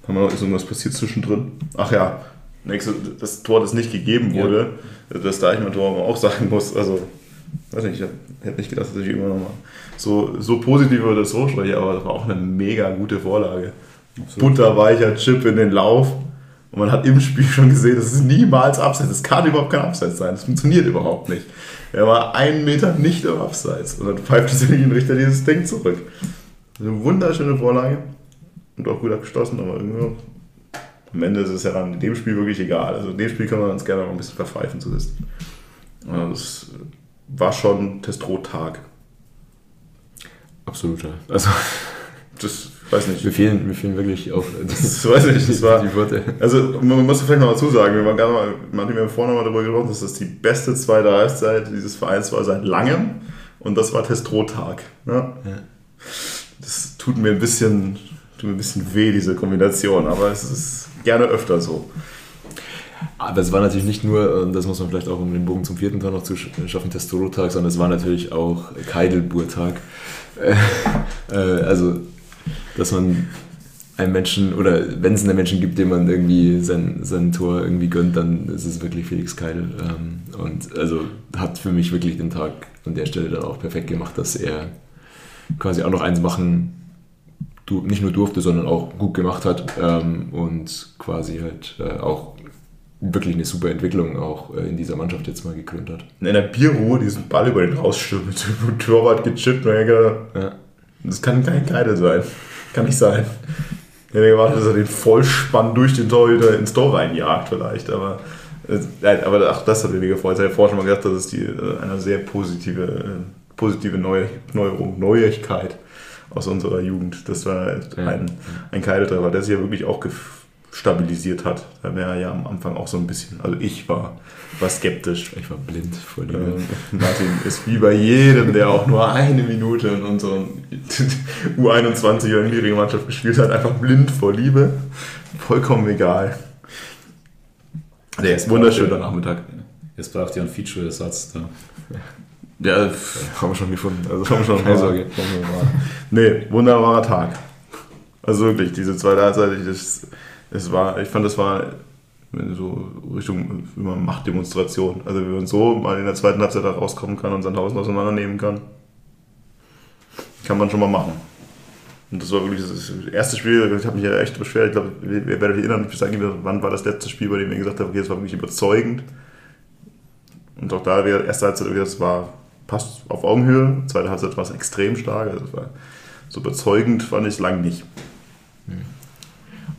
Haben wir noch, ist irgendwas passiert zwischendrin? Ach ja, nächste, das Tor, das nicht gegeben wurde, ja. das Deichmann-Tor man auch sagen muss, also, weiß nicht, ich hätte nicht gedacht, dass ich immer noch mal so, so positiv über das so spreche, aber das war auch eine mega gute Vorlage. Butterweicher Chip in den Lauf. Und man hat im Spiel schon gesehen, das ist niemals Abseits. Das kann überhaupt kein Abseits sein. Das funktioniert überhaupt nicht. Er war einen Meter nicht im Abseits. Und dann pfeift der Richter dieses Ding zurück. Eine wunderschöne Vorlage und auch gut abgeschlossen, aber irgendwie am Ende ist es ja dann in dem Spiel wirklich egal. Also in dem Spiel können wir uns gerne noch ein bisschen verpfeifen zu. Also das war schon Testrot-Tag. Absoluter. Also das weiß nicht. Mir fehlen, mir fehlen wirklich auch das, das weiß ich, das war, die Worte. Also man muss vielleicht noch dazu sagen, wir waren gerade mal, man hat mir vorhin noch mal darüber gesprochen, dass das die beste zweite Halbzeit dieses Vereins war seit langem und das war Testrot-Tag. Ne? Ja. Das tut mir ein bisschen tut mir ein bisschen weh, diese Kombination, aber es ist gerne öfter so. Aber es war natürlich nicht nur, das muss man vielleicht auch um den Bogen zum vierten Tag noch zu schaffen, Testoro-Tag, sondern es war natürlich auch Keidelbur-Tag. Äh, also, dass man einem Menschen, oder wenn es einen Menschen gibt, dem man irgendwie sein, sein Tor irgendwie gönnt, dann ist es wirklich Felix Keidel. Ähm, und also hat für mich wirklich den Tag an der Stelle dann auch perfekt gemacht, dass er quasi auch noch eins machen nicht nur durfte, sondern auch gut gemacht hat ähm, und quasi halt äh, auch wirklich eine super Entwicklung auch äh, in dieser Mannschaft jetzt mal gekrönt hat. In der Bierruhe diesen Ball über den rausstürmt, mit dem Torwart gechippt, ja. das kann kein Keide sein. Kann nicht sein. Ich hätte gewartet, dass er den Vollspann durch den Torhüter ins Tor reinjagt vielleicht, aber äh, aber auch das hat mir gefreut. Ich habe vorher schon mal gesagt, das ist die, äh, eine sehr positive, äh, positive Neu Neuerung, Neuigkeit aus unserer Jugend. Das war ein, ein Keiletreffer, der sich ja wirklich auch stabilisiert hat. Da wäre ja am Anfang auch so ein bisschen, also ich war, war skeptisch. Ich war blind vor dir. Ähm, Martin ist wie bei jedem, der auch nur eine Minute in unserer U21 oder niedrigen Mannschaft gespielt hat, einfach blind vor Liebe. Vollkommen egal. Der ist wunderschöner Nachmittag. Jetzt braucht ihr einen Feature-Ersatz da. Ja, haben wir schon gefunden. Also haben wir schon keine Sorge. Nee, wunderbarer Tag. Also wirklich, diese zweite Halbzeit, das, es war, ich fand, das war so Richtung immer Machtdemonstration. Also wenn man so mal in der zweiten Halbzeit rauskommen kann und Sandhausen auseinandernehmen kann, kann man schon mal machen. Und das war wirklich das erste Spiel, ich habe mich ja echt beschwert. Ich glaube, ihr werdet euch erinnern, ich sage wann war das letzte Spiel, bei dem ich gesagt habe, okay, es war wirklich überzeugend. Und auch da, erste Halbzeit, das war passt auf Augenhöhe. Zweite Halbzeit war es extrem stark. Also war so überzeugend fand ich es lang nicht. Hm.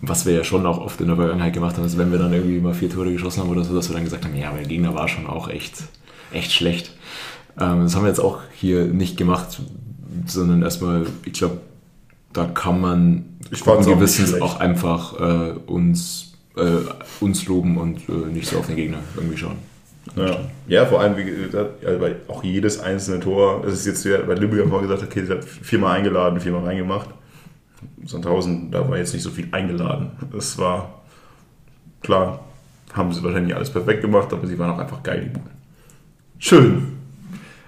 Was wir ja schon auch oft in der Vergangenheit gemacht haben, ist, wenn wir dann irgendwie mal vier Tore geschossen haben oder so, dass wir dann gesagt haben, ja, aber der Gegner war schon auch echt, echt schlecht. Ähm, das haben wir jetzt auch hier nicht gemacht, sondern erstmal, ich glaube, da kann man ich Gewissens auch, auch einfach äh, uns, äh, uns loben und äh, nicht so auf den Gegner irgendwie schauen. Ja. ja, vor allem, wie gesagt, ja, auch jedes einzelne Tor, das ist jetzt bei Lübeck haben gesagt, okay, sie hat viermal eingeladen, viermal reingemacht. Sandhausen, da war jetzt nicht so viel eingeladen. Das war klar, haben sie wahrscheinlich alles perfekt gemacht, aber sie waren auch einfach geil, die Buden. Schön.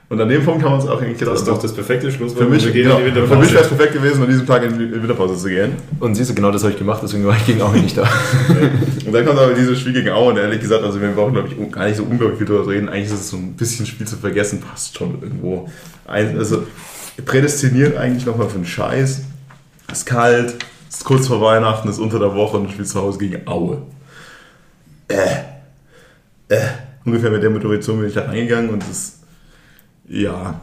Und an dem Punkt haben wir uns auch eigentlich gedacht, Das ist doch das perfekte Schlusswort. für mich, Wir gehen genau, in die für mich wäre es perfekt gewesen, an diesem Tag in die Winterpause zu gehen. Und siehst du, genau das habe ich gemacht, deswegen war ich gegen Aue nicht da. Und dann kommt aber dieses Spiel gegen Aue und ehrlich gesagt, also wir brauchen glaube ich gar nicht so unglaublich viel darüber reden. Eigentlich ist es so ein bisschen Spiel zu vergessen, passt schon irgendwo. Also prädestiniert eigentlich nochmal für einen Scheiß. Es ist kalt, es ist kurz vor Weihnachten, es ist unter der Woche und du spielst zu Hause gegen Aue. Äh. Äh. Ungefähr mit der Motivation bin ich da reingegangen und es. Ja.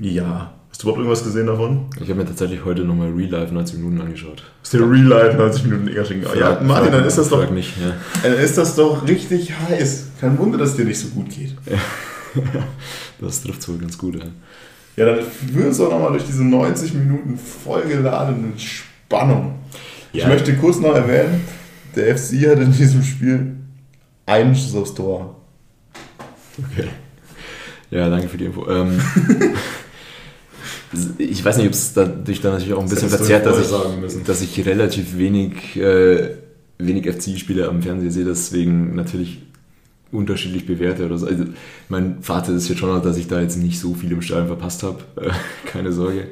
Ja. Hast du überhaupt irgendwas gesehen davon? Ich habe mir tatsächlich heute nochmal Real Life 90 Minuten angeschaut. Hast du Real Life 90 Minuten Egersching? Ja, Martin, dann ist das doch nicht, ja. Dann ist das doch richtig heiß. Kein Wunder, dass es dir nicht so gut geht. Das trifft wohl ganz gut, ja. Ja, dann führen uns doch nochmal durch diese 90 Minuten vollgeladene Spannung. Ich Ja. möchte kurz noch erwähnen, der FC hat in diesem Spiel einen Schuss aufs Tor. Okay. Ja, danke für die Info. Ähm, ich weiß nicht, ob es dadurch dann natürlich auch ein bisschen verzerrt, dass ich, dass ich relativ wenig, äh, wenig FC-Spiele am Fernseher sehe, deswegen natürlich unterschiedlich bewerte oder so. Also mein Vater ist jetzt schon dass ich da jetzt nicht so viel im Stadion verpasst habe. Äh, keine Sorge.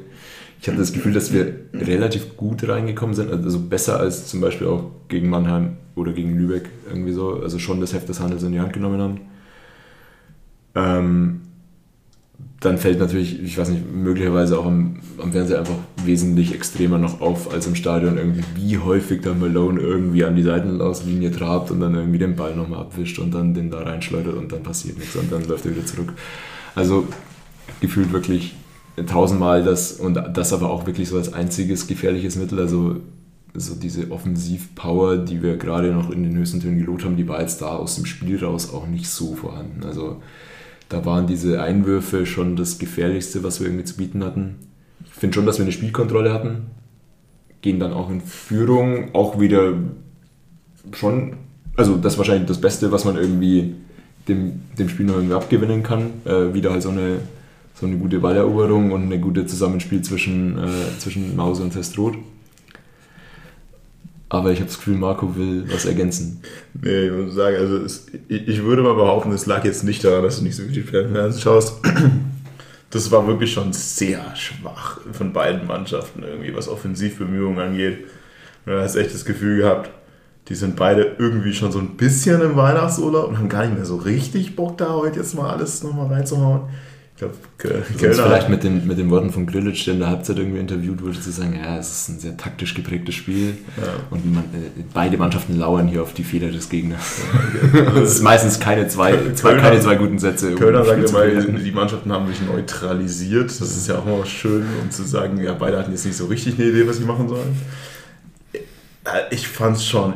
Ich hatte das Gefühl, dass wir relativ gut reingekommen sind, also besser als zum Beispiel auch gegen Mannheim oder gegen Lübeck irgendwie so. Also schon das Heft des Handels in die Hand genommen haben. Ähm, dann fällt natürlich, ich weiß nicht, möglicherweise auch am, am Fernseher einfach wesentlich extremer noch auf als im Stadion irgendwie, wie häufig der Malone irgendwie an die Seitenauslinie trabt und dann irgendwie den Ball nochmal abwischt und dann den da reinschleudert und dann passiert nichts und dann läuft er wieder zurück. Also gefühlt wirklich tausendmal das und das aber auch wirklich so als einziges gefährliches Mittel, also so diese Offensivpower, die wir gerade noch in den höchsten Tönen gelobt haben, die war jetzt da aus dem Spiel raus auch nicht so vorhanden. Also da waren diese Einwürfe schon das Gefährlichste, was wir irgendwie zu bieten hatten. Ich finde schon, dass wir eine Spielkontrolle hatten. Gehen dann auch in Führung, auch wieder schon, also das ist wahrscheinlich das Beste, was man irgendwie dem, dem Spiel noch irgendwie abgewinnen kann. Äh, wieder halt so eine, so eine gute Balleroberung und eine gute Zusammenspiel zwischen, äh, zwischen Mause und Testrot. Aber ich habe das Gefühl, Marco will was ergänzen. Nee, ich muss sagen, also es, ich, ich würde mal behaupten, es lag jetzt nicht daran, dass du nicht so viel Fernsehen schaust. Das war wirklich schon sehr schwach von beiden Mannschaften irgendwie, was Offensivbemühungen angeht. Da hast echt das Gefühl gehabt, die sind beide irgendwie schon so ein bisschen im Weihnachtsurlaub und haben gar nicht mehr so richtig Bock da heute jetzt mal alles nochmal reinzuhauen. Ich glaube, Sonst Kölner vielleicht mit den, mit den Worten von Grillitsch, der in der Halbzeit irgendwie interviewt wurde, zu sagen, ja, es ist ein sehr taktisch geprägtes Spiel Ja. und man, äh, beide Mannschaften lauern hier auf die Fehler des Gegners. Es ist meistens keine zwei, zwei, keine zwei guten Sätze. Kölner sagt immer, die Mannschaften haben sich neutralisiert. Das ist ja auch immer schön, um zu sagen, ja, beide hatten jetzt nicht so richtig eine Idee, was sie machen sollen. Äh, Ich fand es schon,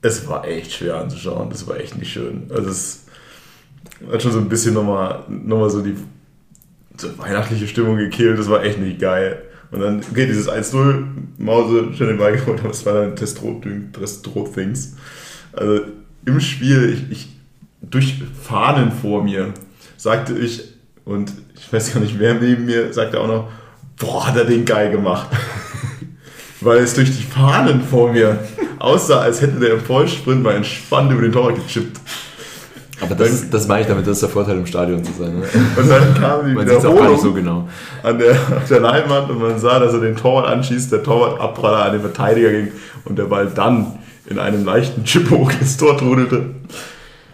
es war echt schwer anzuschauen. Das war echt nicht schön. Also es hat schon so ein bisschen nochmal noch mal so die so weihnachtliche Stimmung gekillt. Das war echt nicht geil. Und dann, okay, dieses 1-0, Mause, schön den Ball geholt, aber es war dann Testrot-Things. Also im Spiel, ich, ich, durch Fahnen vor mir, sagte ich, und ich weiß gar nicht, wer neben mir, sagte auch noch, boah, hat er den geil gemacht. Weil es durch die Fahnen vor mir aussah, als hätte der im Vollsprint mal entspannt über den Torwart gechippt. Aber das, ist- das meine ich damit, das ist der Vorteil im Stadion zu sein. Ne? Und dann kam die Man es auch gar nicht so Wiederholung genau. an der, auf der Leinwand und man sah, dass er den Torwart anschießt, der Torwart Abpraller an den Verteidiger ging und der Ball dann in einem leichten Chip hoch ins Tor trudelte.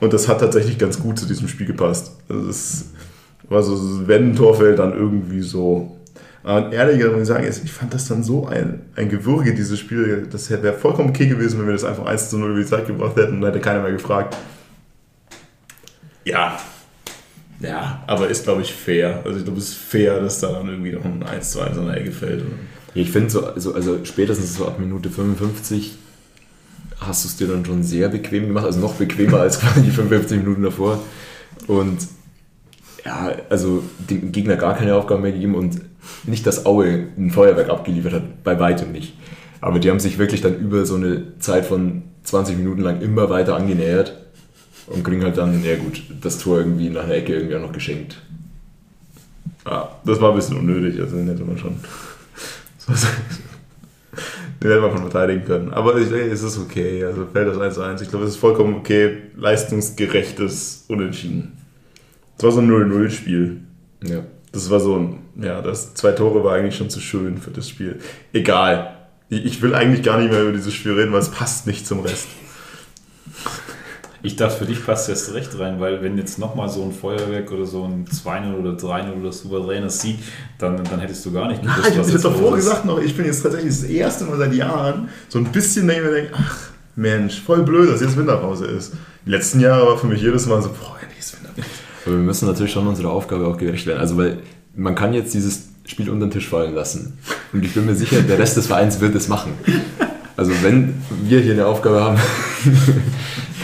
Und das hat tatsächlich ganz gut zu diesem Spiel gepasst. Also es war so, wenn ein Tor fällt, dann irgendwie so. Und ehrlich muss ich sagen, ich fand das dann so ein, ein Gewürge, dieses Spiel. Das wäre vollkommen okay gewesen, wenn wir das einfach 1 zu 0 über die Zeit gebracht hätten und dann hätte keiner mehr gefragt. Ja. Ja, aber ist, glaube ich, fair. Also ich glaube, es ist fair, dass da dann irgendwie noch ein 1 zu 1 an der Ecke fällt. Ich finde so, also, also spätestens so ab Minute 55 hast du es dir dann schon sehr bequem gemacht, also noch bequemer als die 55 Minuten davor. Und ja, also dem Gegner gar keine Aufgaben mehr gegeben und nicht, dass Aue ein Feuerwerk abgeliefert hat, bei weitem nicht. Aber die haben sich wirklich dann über so eine Zeit von 20 Minuten lang immer weiter angenähert und kriegen halt dann, ja gut, das Tor irgendwie nach der Ecke irgendwie auch noch geschenkt. Ja, das war ein bisschen unnötig, also den hätte man schon. Den hätte man schon verteidigen können. Aber ich denke, es ist okay. Also fällt das 1-1. Ich glaube, es ist vollkommen okay. Leistungsgerechtes Unentschieden. Es war so ein 0-0-Spiel. Ja. Das war so ein, ja, das zwei Tore war eigentlich schon zu schön für das Spiel. Egal. Ich will eigentlich gar nicht mehr über dieses Spiel reden, weil es passt nicht zum Rest. Ich dachte, für dich passt jetzt recht rein, weil wenn jetzt nochmal so ein Feuerwerk oder so ein 2-0 oder 3-0 oder souveränes Sieg, dann, dann hättest du gar nicht Nein, ich habe es davor gesagt noch, ich bin jetzt tatsächlich das erste Mal seit Jahren so ein bisschen denke ich mir, denke, ach Mensch, voll blöd, dass jetzt Winterpause ist. Die letzten Jahre war für mich jedes Mal so, boah, endlich ist Winterpause. Aber wir müssen natürlich schon unserer Aufgabe auch gerecht werden. Also, weil man kann jetzt dieses Spiel unter den Tisch fallen lassen. Und ich bin mir sicher, der Rest des Vereins wird es machen. Also, wenn wir hier eine Aufgabe haben,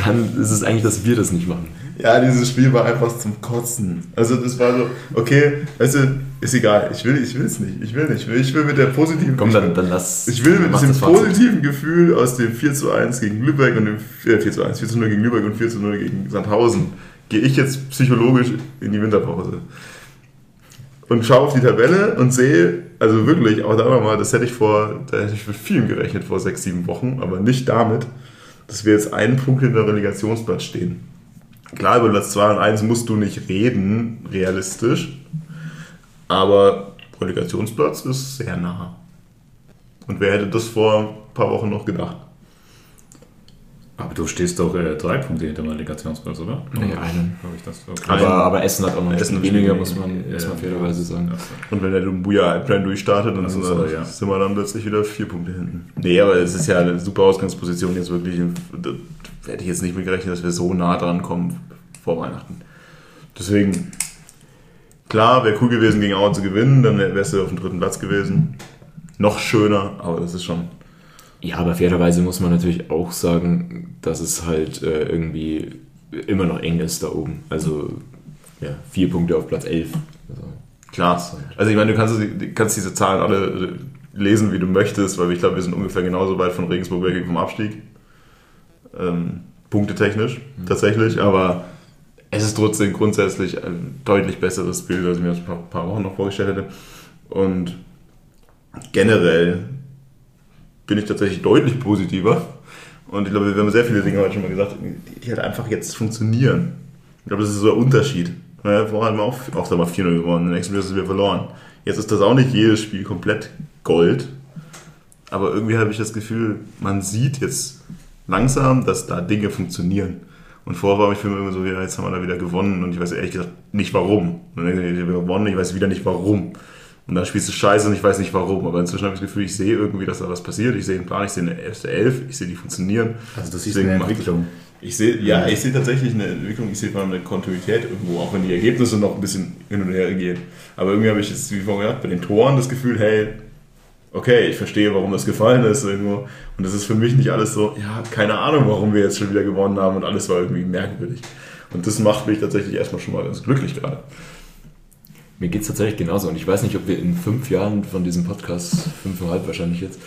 dann ist es eigentlich, dass wir das nicht machen. Ja, dieses Spiel war einfach zum Kotzen. Also das war so, okay, weißt du, ist egal, ich will, ich will es nicht, ich will nicht, ich will, ich will mit der positiven, Komm, dann, dann lass. ich will mit diesem positiven Gefühl aus dem 4 zu 1 gegen Lübeck und dem äh, 4 zu 1, 4 zu 0 gegen Lübeck und 4 zu 0 gegen Sandhausen, gehe ich jetzt psychologisch in die Winterpause. Und schaue auf die Tabelle und sehe, also wirklich, auch da nochmal, das hätte ich vor, da hätte ich mit vielem gerechnet vor sechs, sieben Wochen, aber nicht damit, dass wir jetzt einen Punkt hinter Relegationsplatz stehen. Klar, über Platz 2 und 1 musst du nicht reden, realistisch, aber Relegationsplatz ist sehr nah. Und wer hätte das vor ein paar Wochen noch gedacht? Aber du stehst doch äh, drei Punkte hinter dem Relegationsplatz, oder? Nee, einen. Habe ich das? Okay. Aber, aber Essen hat auch noch ein Essen weniger, muss man, muss man Ja. fairerweise sagen. Und wenn der Dumbuya Plan durchstartet, dann Also, sind, wir, ja. sind wir dann plötzlich wieder vier Punkte hinten. Nee, aber es ist ja eine super Ausgangsposition jetzt wirklich. Da hätte ich jetzt nicht mit gerechnet, dass wir so nah dran kommen vor Weihnachten. Deswegen, klar, wäre cool gewesen, gegen Aue zu gewinnen, dann wärst du auf dem dritten Platz gewesen. Noch schöner, aber das ist schon. Ja, aber fairerweise muss man natürlich auch sagen, dass es halt äh, irgendwie immer noch eng ist da oben. Also ja, vier Punkte auf Platz 11. Also, Klar. Also ich meine, du kannst, du kannst diese Zahlen alle lesen, wie du möchtest, weil ich glaube, wir sind ungefähr genauso weit von Regensburg weg wie vom Abstieg. Ähm, punktetechnisch tatsächlich, aber es ist trotzdem grundsätzlich ein deutlich besseres Bild, als ich mir das ein paar Wochen noch vorgestellt hätte. Und generell bin ich tatsächlich deutlich positiver. Und ich glaube, wir haben sehr viele Dinge heute schon mal gesagt, die, die halt einfach jetzt funktionieren. Ich glaube, das ist so der Unterschied. Ja, vorher haben wir auch, auch da mal 4-0 gewonnen, im nächsten Spiel es wieder verloren. Jetzt ist das auch nicht jedes Spiel komplett Gold. Aber irgendwie habe ich das Gefühl, man sieht jetzt langsam, dass da Dinge funktionieren. Und vorher war ich für mich immer so, ja, jetzt haben wir da wieder gewonnen und ich weiß ehrlich gesagt nicht warum. Und dann ich habe gewonnen, ich weiß wieder nicht warum. Und dann spielst du scheiße und ich weiß nicht warum. Aber inzwischen habe ich das Gefühl, ich sehe irgendwie, dass da was passiert. Ich sehe einen Plan, ich sehe eine erste Elf, ich sehe die funktionieren. Also du siehst Deswegen eine Entwicklung. Ich sehe, ja, ich sehe tatsächlich eine Entwicklung, ich sehe vor allem eine Kontinuität irgendwo, auch wenn die Ergebnisse noch ein bisschen hin und her gehen. Aber irgendwie habe ich jetzt, wie vorhin gesagt, bei den Toren das Gefühl, hey, okay, ich verstehe, warum das gefallen ist irgendwo. Und das ist für mich nicht alles so, ja, keine Ahnung, warum wir jetzt schon wieder gewonnen haben und alles war irgendwie merkwürdig. Und das macht mich tatsächlich erstmal schon mal ganz glücklich gerade. Mir geht es tatsächlich genauso. Und ich weiß nicht, ob wir in fünf Jahren von diesem Podcast, fünfeinhalb wahrscheinlich jetzt,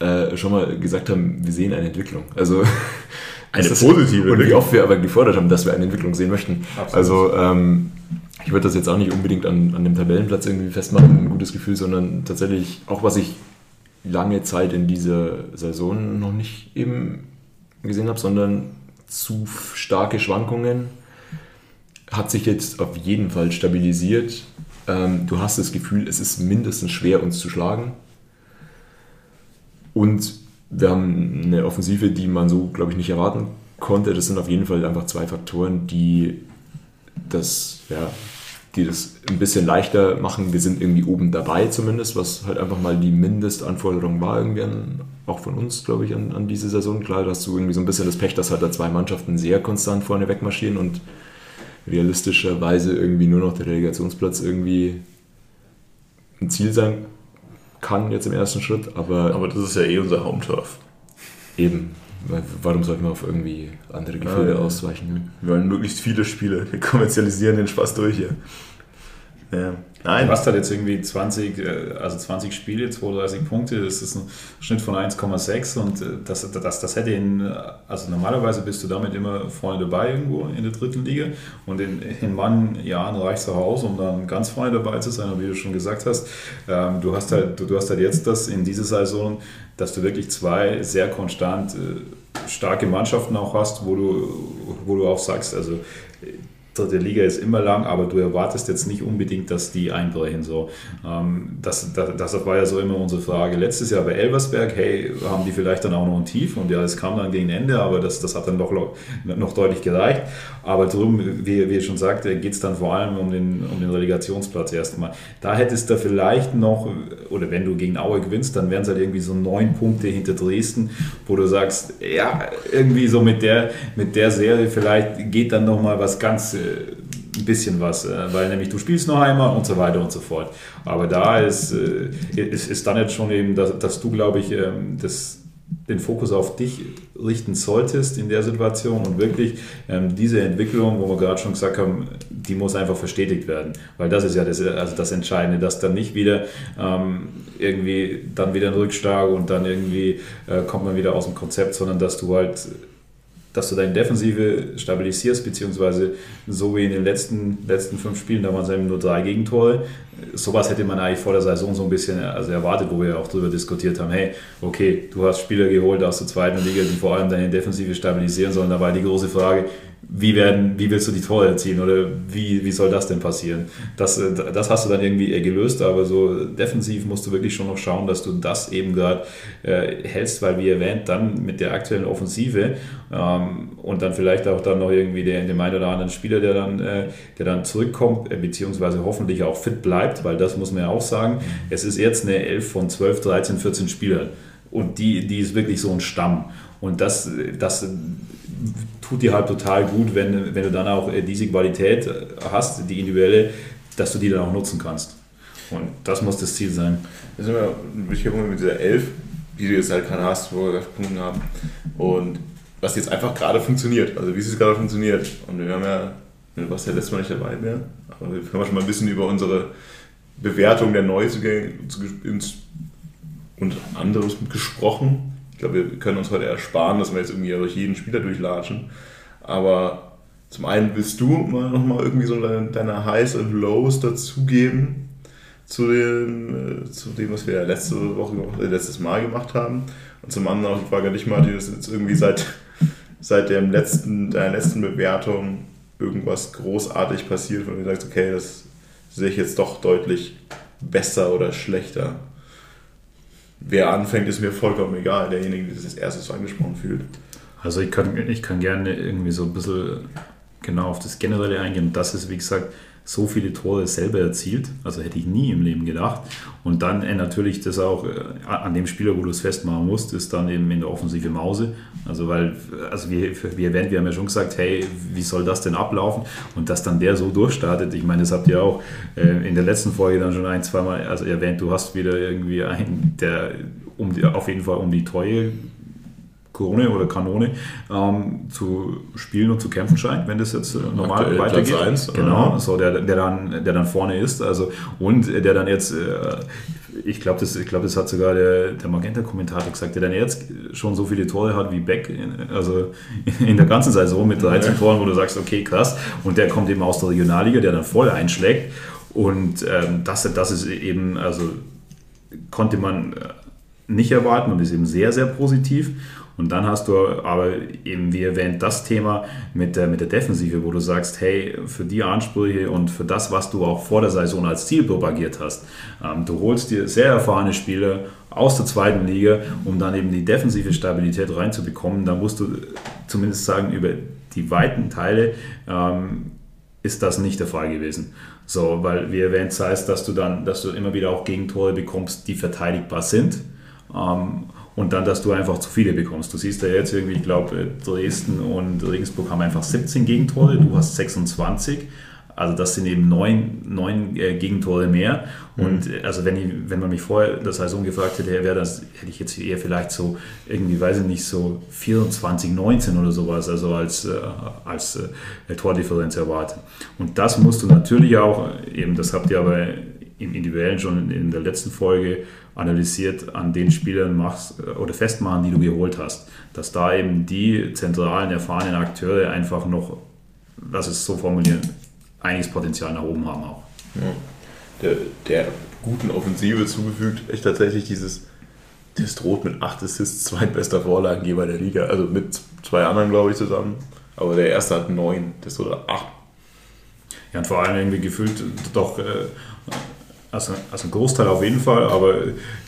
äh, schon mal gesagt haben, wir sehen eine Entwicklung. Also Eine das- positive Und wie oft wir aber gefordert haben, dass wir eine Entwicklung sehen möchten. Absolut. Also ähm, ich würde das jetzt auch nicht unbedingt an, an dem Tabellenplatz irgendwie festmachen, ein gutes Gefühl, sondern tatsächlich auch, was ich lange Zeit in dieser Saison noch nicht eben gesehen habe, sondern zu starke Schwankungen hat sich jetzt auf jeden Fall stabilisiert. Ähm, du hast das Gefühl, es ist mindestens schwer, uns zu schlagen. Und wir haben eine Offensive, die man so, glaube ich, nicht erwarten konnte. Das sind auf jeden Fall einfach zwei Faktoren, die das, ja, die das ein bisschen leichter machen. Wir sind irgendwie oben dabei zumindest, was halt einfach mal die Mindestanforderung war, irgendwie an, auch von uns, glaube ich, an, an diese Saison. Klar, da hast du irgendwie so ein bisschen das Pech, dass halt da zwei Mannschaften sehr konstant vorne wegmarschieren und realistischerweise irgendwie nur noch der Relegationsplatz irgendwie ein Ziel sein kann jetzt im ersten Schritt, aber, Aber das ist ja eh unser Home-Turf. eben, warum sollten wir auf irgendwie andere Gefilde Ja, ja. ausweichen? Wir wollen möglichst viele Spiele. Wir kommerzialisieren den Spaß durch hier. Ja. Nein. Du hast halt jetzt irgendwie 20, äh, also 20 Spiele, 32 Punkte, das ist ein Schnitt von 1,6 und äh, das, das, das hätte ihn, also normalerweise bist du damit immer vorne dabei irgendwo in der dritten Liga und in, in manchen Jahren reicht es auch aus, um dann ganz vorne dabei zu sein, und wie du schon gesagt hast, ähm, du hast halt, du, du hast halt jetzt das in dieser Saison, dass du wirklich zwei sehr konstant äh, starke Mannschaften auch hast, wo du, wo du auch sagst, also dritte Liga ist immer lang, aber du erwartest jetzt nicht unbedingt, dass die einbrechen. So. Ähm, das, das, das war ja so immer unsere Frage. Letztes Jahr bei Elversberg, hey, haben die vielleicht dann auch noch ein Tief? Und ja, es kam dann gegen Ende, aber das, das hat dann doch noch deutlich gereicht. Aber drum, wie, wie schon sagte, geht es dann vor allem um den, um den Relegationsplatz erstmal. Da hättest du vielleicht noch, oder wenn du gegen Aue gewinnst, dann wären es halt irgendwie so neun Punkte hinter Dresden, wo du sagst, ja, irgendwie so mit der, mit der Serie vielleicht geht dann nochmal was ganz ein bisschen was, äh, weil nämlich du spielst noch einmal und so weiter und so fort. Aber da ist, äh, ist, ist dann jetzt schon eben, dass, dass du, glaube ich, ähm, das, den Fokus auf dich richten solltest in der Situation und wirklich ähm, diese Entwicklung, wo wir gerade schon gesagt haben, die muss einfach verstetigt werden, weil das ist ja das, also das Entscheidende, dass dann nicht wieder ähm, irgendwie dann wieder ein Rückschlag und dann irgendwie äh, kommt man wieder aus dem Konzept, sondern dass du halt dass du deine Defensive stabilisierst, beziehungsweise so wie in den letzten, letzten fünf Spielen, da waren es eben nur drei Gegentore. Sowas hätte man eigentlich vor der Saison so ein bisschen also erwartet, wo wir auch darüber diskutiert haben, hey, okay, du hast Spieler geholt aus der zweiten Liga, die vor allem deine Defensive stabilisieren sollen. Da war die große Frage, wie, werden, wie willst du die Tore erzielen oder wie, wie soll das denn passieren? Das, äh, das hast du dann irgendwie gelöst, aber so defensiv musst du wirklich schon noch schauen, dass du das eben gerade äh, hältst, weil wie erwähnt, dann mit der aktuellen Offensive ähm, und dann vielleicht auch dann noch irgendwie der, dem einen oder anderen Spieler, der dann, äh, der dann zurückkommt, äh, beziehungsweise hoffentlich auch fit bleibt, weil das muss man ja auch sagen, es ist jetzt eine 11 von 12, 13, 14 Spielern und die, die ist wirklich so ein Stamm. Und das, das tut dir halt total gut, wenn, wenn du dann auch äh, diese Qualität äh, hast, die individuelle, dass du die dann auch nutzen kannst. Und das muss das Ziel sein. Das ist immer ein wichtiger Punkt mit dieser Elf, die du jetzt halt gerade hast, wo wir Punkte haben. Und was jetzt einfach gerade funktioniert, also wie es gerade funktioniert. Und wir haben ja, du warst ja letztes Mal nicht dabei mehr, aber wir haben schon mal ein bisschen über unsere Bewertung der Neuzugänge und anderes gesprochen. Ich glaube, wir können uns heute ersparen, dass wir jetzt irgendwie durch jeden Spieler durchlatschen. Aber zum einen willst du mal nochmal irgendwie so deine, Highs und Lows dazugeben zu dem, äh, zu dem, was wir letzte Woche, äh, letztes Mal gemacht haben. Und zum anderen auch die Frage an dich, Martin, ist jetzt irgendwie seit, seit dem letzten, deiner letzten Bewertung irgendwas großartig passiert, wo du sagst, okay, das sehe ich jetzt doch deutlich besser oder schlechter wer anfängt, ist mir vollkommen egal. Derjenige, der sich als erstes angesprochen fühlt. Also ich kann, ich kann gerne irgendwie so ein bisschen genau auf das Generelle eingehen. Das ist, wie gesagt, so viele Tore selber erzielt. Also hätte ich nie im Leben gedacht. Und dann äh, natürlich das auch äh, an dem Spieler, wo du es festmachen musst, ist dann eben in der Offensive Mause. Also weil, also wie, wie erwähnt, wir haben ja schon gesagt, hey, wie soll das denn ablaufen? Und dass dann der so durchstartet, ich meine, das habt ihr auch äh, in der letzten Folge dann schon ein, zweimal also erwähnt, du hast wieder irgendwie einen, der um die, auf jeden Fall um die Treue Krone oder Kanone ähm, zu spielen und zu kämpfen scheint, wenn das jetzt äh, normal Aktuell weitergeht. Platz 1, genau, so der, der, dann, der dann vorne ist. Also, und der dann jetzt, äh, ich glaube, das, glaub, das hat sogar der, der Magenta-Kommentator gesagt, der dann jetzt schon so viele Tore hat wie Beck, in, also in der ganzen Saison mit 13 ja. Toren, wo du sagst, okay, krass. Und der kommt eben aus der Regionalliga, der dann voll einschlägt. Und ähm, das, das ist eben, also konnte man äh, nicht erwarten und ist eben sehr, sehr positiv. Und dann hast du aber eben, wie erwähnt, das Thema mit der, mit der Defensive, wo du sagst, hey, für die Ansprüche und für das, was du auch vor der Saison als Ziel propagiert hast, ähm, du holst dir sehr erfahrene Spieler aus der zweiten Liga, um dann eben die defensive Stabilität reinzubekommen. Da musst du zumindest sagen, über die weiten Teile ähm, ist das nicht der Fall gewesen. So, weil wie erwähnt, das heißt, dass du dann, dass du immer wieder auch Gegentore bekommst, die verteidigbar sind. Ähm, und dann, dass du einfach zu viele bekommst. Du siehst ja jetzt irgendwie, ich glaube, Dresden und Regensburg haben einfach 17 Gegentore, du hast 26. Also das sind eben neun, neun äh, Gegentore mehr. Und äh, also wenn, ich, wenn man mich vorher das Saison gefragt hätte, wäre das, hätte ich jetzt eher vielleicht so irgendwie, weiß ich nicht, so 24, 19 oder sowas, also als, äh, als äh, Tordifferenz erwartet. Und das musst du natürlich auch, eben das habt ihr aber im Individuellen schon in der letzten Folge analysiert, an den Spielern machst äh, oder festmachen, die du geholt hast. Dass da eben die zentralen, erfahrenen Akteure einfach noch, lass es so formulieren, einiges Potenzial nach oben haben auch. Ja. Der, der, guten Offensive zugefügt, echt tatsächlich dieses, das droht mit 8 Assists, zweitbester Vorlagengeber der Liga, also mit zwei anderen, glaube ich, zusammen. Aber der erste hat 9, das oder 8. Ja, und vor allem irgendwie gefühlt doch, äh, also, also ein Großteil auf jeden Fall, aber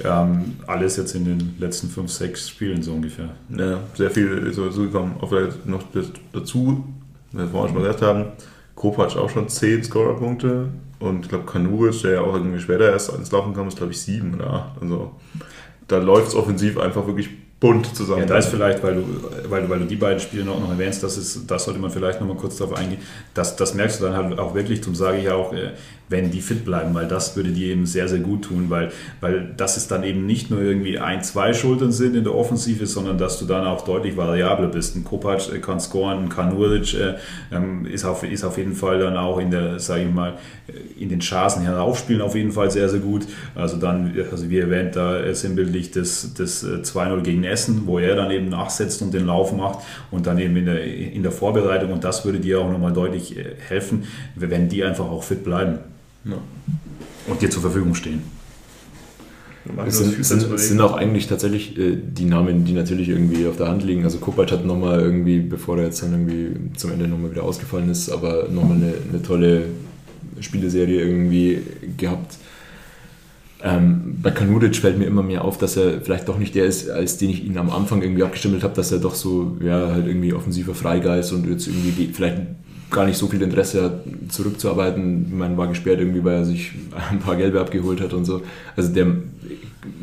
ähm, alles jetzt in den letzten 5, 6 Spielen so ungefähr. Ja, sehr viel ist dazu gekommen. Auch vielleicht noch dazu, wie wir vorhin schon gesagt haben, Kopac auch schon 10 Scorerpunkte und ich glaube Kanuric, der ja auch irgendwie später erst ins Laufen kam, ist glaube ich 7 oder 8. Also da läuft es offensiv einfach wirklich bunt zusammen. Ja, da ist vielleicht, weil du, weil, du, weil du die beiden Spiele noch, noch erwähnst, das, ist, das sollte man vielleicht noch mal kurz darauf eingehen. Das, das merkst du dann halt auch wirklich, zum sage ich auch, äh, wenn die fit bleiben, weil das würde dir eben sehr, sehr gut tun, weil, weil das ist dann eben nicht nur irgendwie ein, zwei Schultern sind in der Offensive, sondern dass du dann auch deutlich variabler bist. Ein Kopac äh, kann scoren, ein Kanuric äh, ähm, ist, auf, ist auf jeden Fall dann auch in der, sage ich mal, äh, in den Chancen heraufspielen auf jeden Fall sehr, sehr gut. Also dann, also wie erwähnt, da sinnbildlich das, das 2-0 gegen Essen, wo er dann eben nachsetzt und den Lauf macht und dann eben in der, in der Vorbereitung und das würde dir auch nochmal deutlich helfen, wenn die einfach auch fit bleiben. Ja. Und dir zur Verfügung stehen. Es sind, sind, sind, auch eigentlich tatsächlich äh, die Namen, die natürlich irgendwie auf der Hand liegen. Also Kopac hat nochmal irgendwie, bevor er jetzt dann irgendwie zum Ende nochmal wieder ausgefallen ist, aber nochmal eine, eine tolle Spieleserie irgendwie gehabt. Ähm, bei Kanuric fällt mir immer mehr auf, dass er vielleicht doch nicht der ist, als den ich ihn am Anfang irgendwie abgestimmt habe, dass er doch so, ja, halt irgendwie offensiver Freigeist und jetzt irgendwie vielleicht gar nicht so viel Interesse hat, zurückzuarbeiten. Man war gesperrt irgendwie, weil er sich ein paar Gelbe abgeholt hat und so. Also der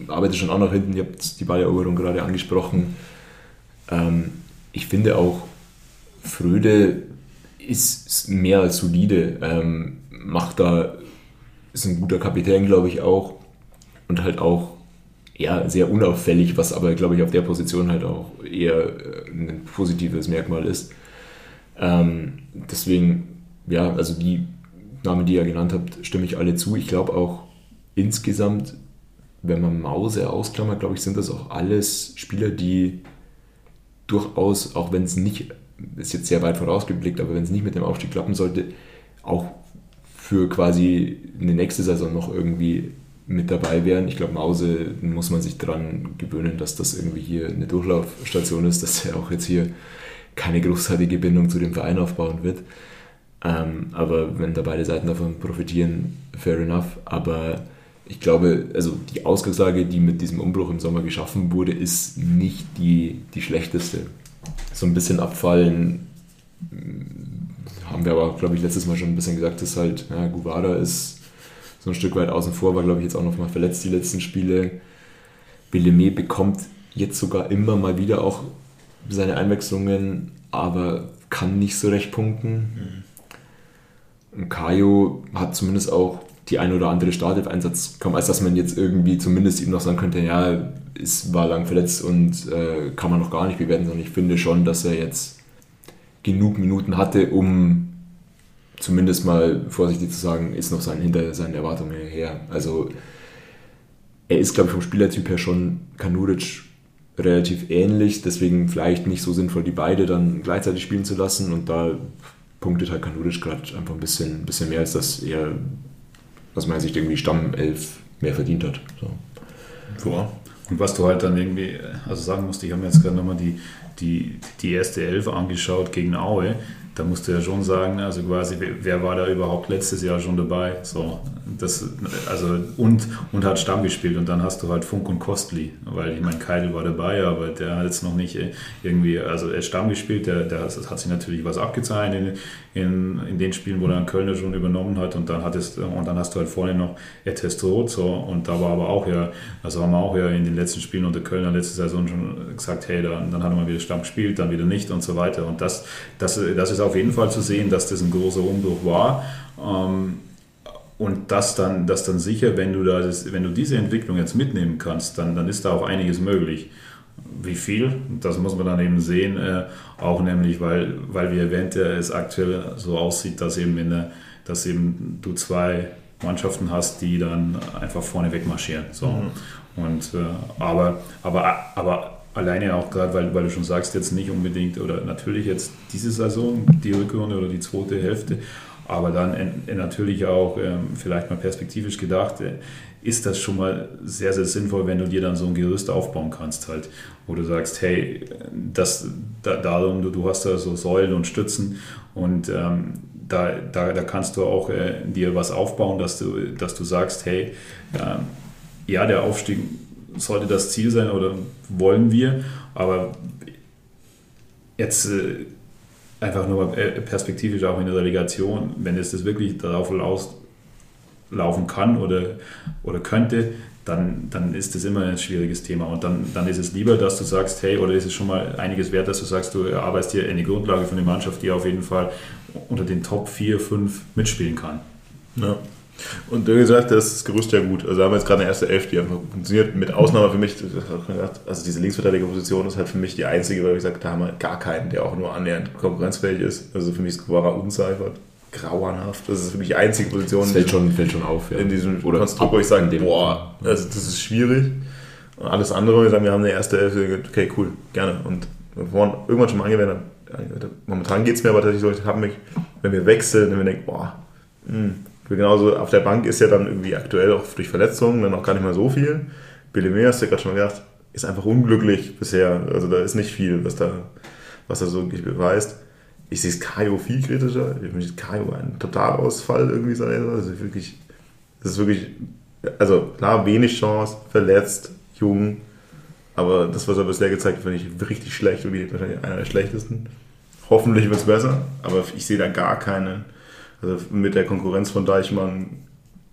arbeitet schon auch nach hinten. Ihr habt die Balleroberung gerade angesprochen. Ähm, ich finde auch, Fröde ist mehr als solide. Ähm, macht da, ist ein guter Kapitän, glaube ich auch. Und halt auch ja, sehr unauffällig, was aber, glaube ich, auf der Position halt auch eher äh, ein positives Merkmal ist. Ähm, deswegen, ja, also die Namen, die ihr genannt habt, stimme ich alle zu. Ich glaube auch insgesamt, wenn man Mause ausklammert, glaube ich, sind das auch alles Spieler, die durchaus, auch wenn es nicht, ist jetzt sehr weit vorausgeblickt, aber wenn es nicht mit dem Aufstieg klappen sollte, auch für quasi eine nächste Saison noch irgendwie mit dabei wären. Ich glaube, Mause muss man sich daran gewöhnen, dass das irgendwie hier eine Durchlaufstation ist, dass er auch jetzt hier keine großartige Bindung zu dem Verein aufbauen wird. Ähm, aber wenn da beide Seiten davon profitieren, fair enough. Aber ich glaube, also die Ausgangslage, die mit diesem Umbruch im Sommer geschaffen wurde, ist nicht die, die schlechteste. So ein bisschen abfallen, haben wir aber, glaube ich, letztes Mal schon ein bisschen gesagt, dass halt, ja, Guvara ist so ein Stück weit außen vor, war, glaube ich, jetzt auch noch mal verletzt die letzten Spiele. Bellemé bekommt jetzt sogar immer mal wieder auch seine Einwechslungen, aber kann nicht so recht punkten. Mhm. Und Kajo hat zumindest auch die ein oder andere Startelf-Einsatz kaum, als dass man jetzt irgendwie zumindest ihm noch sagen könnte, ja, ist, war lang verletzt und äh, kann man noch gar nicht bewerten, sondern ich finde schon, dass er jetzt genug Minuten hatte, um zumindest mal vorsichtig zu sagen, ist noch sein, hinter seinen Erwartungen her. Also er ist, glaube ich, vom Spielertyp her schon Kanuric relativ ähnlich, deswegen vielleicht nicht so sinnvoll, die beide dann gleichzeitig spielen zu lassen und da punktet halt Kanuric gerade einfach ein bisschen, bisschen mehr, als dass er aus meiner Sicht irgendwie Stammelf mehr verdient hat. So. Ja. Und was du halt dann irgendwie, also sagen musst, ich habe mir jetzt gerade nochmal die, die, die erste Elf angeschaut gegen Aue da musst du ja schon sagen, also quasi, wer war da überhaupt letztes Jahr schon dabei? So, das, also, und, und hat Stamm gespielt und dann hast du halt Funk und Kostli, weil ich meine, Keidel war dabei, aber der hat jetzt noch nicht äh, irgendwie, also er Stamm gespielt, der, der hat sich natürlich was abgezeichnet in, in, in den Spielen, wo einen Kölner schon übernommen hat und dann hattest, und dann hast du halt vorne noch Etestrot, so, und da war aber auch ja, also haben wir auch ja in den letzten Spielen unter Kölner letzte Saison schon gesagt, hey, da, dann hat er mal wieder Stamm spielt, dann wieder nicht und so weiter. Und das, das, das ist auf jeden Fall zu sehen, dass das ein großer Umbruch war. Ähm, und das dann, das dann sicher, wenn du, das, wenn du diese Entwicklung jetzt mitnehmen kannst, dann, dann ist da auch einiges möglich. Wie viel? Das muss man dann eben sehen, äh, auch nämlich, weil, weil wie erwähnt, es aktuell so aussieht, dass eben, in der, dass eben du zwei Mannschaften hast, die dann einfach vorne wegmarschieren. So. Mhm. Und, äh, aber, aber, aber alleine auch gerade, weil, weil du schon sagst, jetzt nicht unbedingt oder natürlich jetzt diese Saison, die Rückrunde oder die zweite Hälfte, aber dann natürlich auch ähm, vielleicht mal perspektivisch gedacht, äh, ist das schon mal sehr, sehr sinnvoll, wenn du dir dann so ein Gerüst aufbauen kannst, halt, wo du sagst, hey, das, da, darum, du, du hast da so Säulen und Stützen und ähm, da, da, da kannst du auch äh, dir was aufbauen, dass du, dass du sagst, hey, äh, ja, der Aufstieg sollte das Ziel sein oder wollen wir, aber jetzt äh, einfach nur äh, perspektivisch auch in der Relegation, wenn es das wirklich darauf laufen kann oder, oder könnte, dann, dann ist das immer ein schwieriges Thema. Und dann, dann ist es lieber, dass du sagst, hey, oder ist es schon mal einiges wert, dass du sagst, du arbeitest hier eine Grundlage von der Mannschaft, die auf jeden Fall unter den Top 4, 5 mitspielen kann. Ja. Und wie gesagt, das ist das Gerüst ja gut. Also haben wir jetzt gerade eine erste Elf, die einfach funktioniert. Mit Ausnahme für mich, also diese Linksverteidigerposition ist halt für mich die einzige, weil ich sage, da haben wir gar keinen, der auch nur annähernd konkurrenzfähig ist. Also für mich ist Guevara unseifert, grauenhaft. Das ist wirklich die einzige Position. Das fällt schon, fällt schon auf, ja. In diesem Oder Konstrukt, wo ich sage, boah, also das ist schwierig. Und alles andere, wir sagen, wir haben eine erste Elf, okay, cool, gerne. Und wir waren irgendwann schon mal angewendet. Momentan geht es mir aber tatsächlich so, ich mich, wenn wir wechseln, wenn wir denken, boah, mh, hm, Genauso auf der Bank ist ja dann irgendwie aktuell auch durch Verletzungen dann auch gar nicht mehr so viel. Bellemé, hast du ja gerade schon mal gesagt, ist einfach unglücklich bisher. Also da ist nicht viel, was da, was er so beweist. Ich sehe es Kaio viel kritischer. Ich finde Kaio ein Totalausfall irgendwie sein. Also wirklich, das ist wirklich, also klar, wenig Chance, verletzt, jung. Aber das, was er bisher gezeigt hat, finde ich richtig schlecht. Wirklich wahrscheinlich einer der schlechtesten. Hoffentlich wird es besser, aber ich sehe da gar keine also mit der Konkurrenz von Deichmann,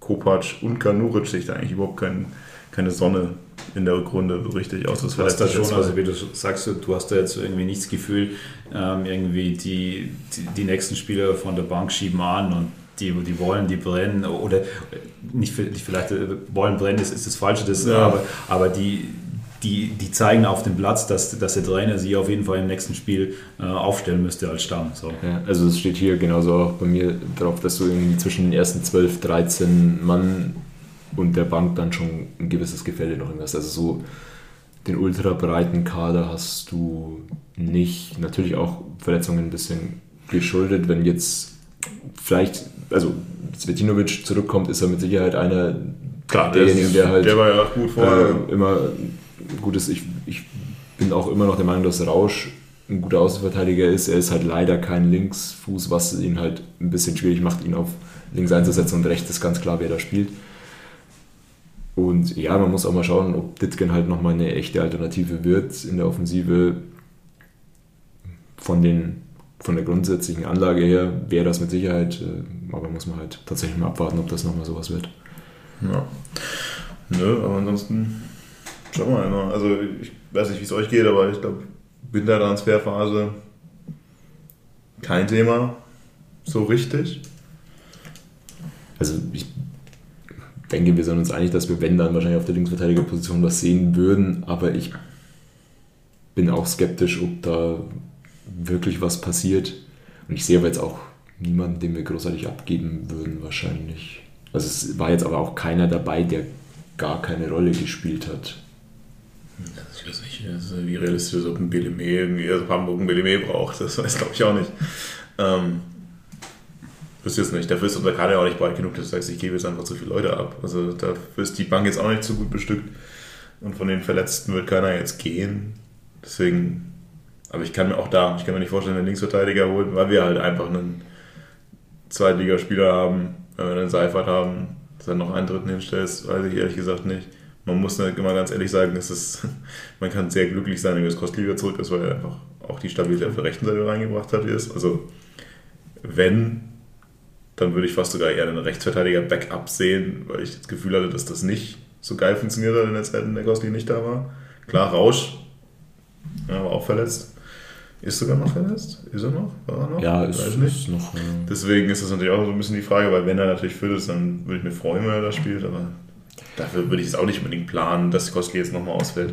Kopacz und Kanuric sehe ich da eigentlich überhaupt kein, keine Sonne in der Rückrunde so richtig aus. Das du hast da schon, also wie du sagst, du hast da jetzt irgendwie nicht das Gefühl, ähm, irgendwie die, die, die, nächsten Spieler von der Bank schieben an und die, die wollen, die brennen oder nicht, nicht vielleicht äh, wollen brennen, ist, ist das Falsche, das, ja. aber, aber die, die, die zeigen auf dem Platz, dass, dass der Trainer sie auf jeden Fall im nächsten Spiel äh, aufstellen müsste als Stamm. So. Ja, also es steht hier genauso auch bei mir drauf, dass du irgendwie zwischen den ersten 12, 13 Mann und der Bank dann schon ein gewisses Gefälle noch hast. Also so den ultra breiten Kader hast du nicht. Natürlich auch Verletzungen ein bisschen geschuldet, wenn jetzt vielleicht, also Svetinovic zurückkommt, ist er mit Sicherheit einer Klar, derjenigen, der halt der war ja gut vorher. Äh, immer gut ist, ich, ich bin auch immer noch der Meinung, dass Rausch ein guter Außenverteidiger ist. Er ist halt leider kein Linksfuß, was ihn halt ein bisschen schwierig macht, ihn auf links einzusetzen und rechts ist ganz klar, wer da spielt. Und ja, man muss auch mal schauen, ob Ditken halt nochmal eine echte Alternative wird in der Offensive. Von, den, von der grundsätzlichen Anlage her wäre das mit Sicherheit, äh, aber muss man halt tatsächlich mal abwarten, ob das nochmal sowas wird. Ja. Nö, aber ansonsten Schauen wir mal. Also ich weiß nicht, wie es euch geht, aber ich glaube, Wintertransferphase kein Thema so richtig. Also ich denke, wir sind uns einig, dass wir, wenn dann wahrscheinlich auf der Linksverteidigerposition was sehen würden, aber ich bin auch skeptisch, ob da wirklich was passiert. Und ich sehe aber jetzt auch niemanden, den wir großartig abgeben würden, wahrscheinlich. Also es war jetzt aber auch keiner dabei, der gar keine Rolle gespielt hat. Ich weiß nicht, wie realistisch ist, ob ein BLME irgendwie, also Hamburg ein BLME braucht, das weiß glaube ich auch nicht. Ähm, wüsste jetzt nicht. Dafür ist der Kader auch nicht breit genug, dass du sagst, ich gebe jetzt einfach zu viele Leute ab. Also dafür ist die Bank jetzt auch nicht so gut bestückt. Und von den Verletzten wird keiner jetzt gehen. Deswegen, aber ich kann mir auch da, ich kann mir nicht vorstellen, einen Linksverteidiger holen, weil wir halt einfach einen Zweitligaspieler haben, wenn wir einen Seifert haben, dass er noch einen dritten hinstellst, weiß ich ehrlich gesagt nicht man muss immer ganz ehrlich sagen, es ist, man kann sehr glücklich sein, wenn das Kostli wieder zurück ist, weil er einfach auch die Stabilität auf der rechten Seite reingebracht hat. Also wenn, dann würde ich fast sogar eher einen Rechtsverteidiger-Backup sehen, weil ich das Gefühl hatte, dass das nicht so geil funktioniert hat in der Zeit, in der Kostli nicht da war. Klar, Rausch, ja, war auch verletzt. Ist sogar noch verletzt? Ist er noch? War er noch? Ja, Weiß ist, nicht. ist noch. Äh, Deswegen ist das natürlich auch so ein bisschen die Frage, weil wenn er natürlich fit ist, dann würde ich mir freuen, wenn er das spielt, aber dafür würde ich es auch nicht unbedingt planen, dass Koski jetzt nochmal ausfällt.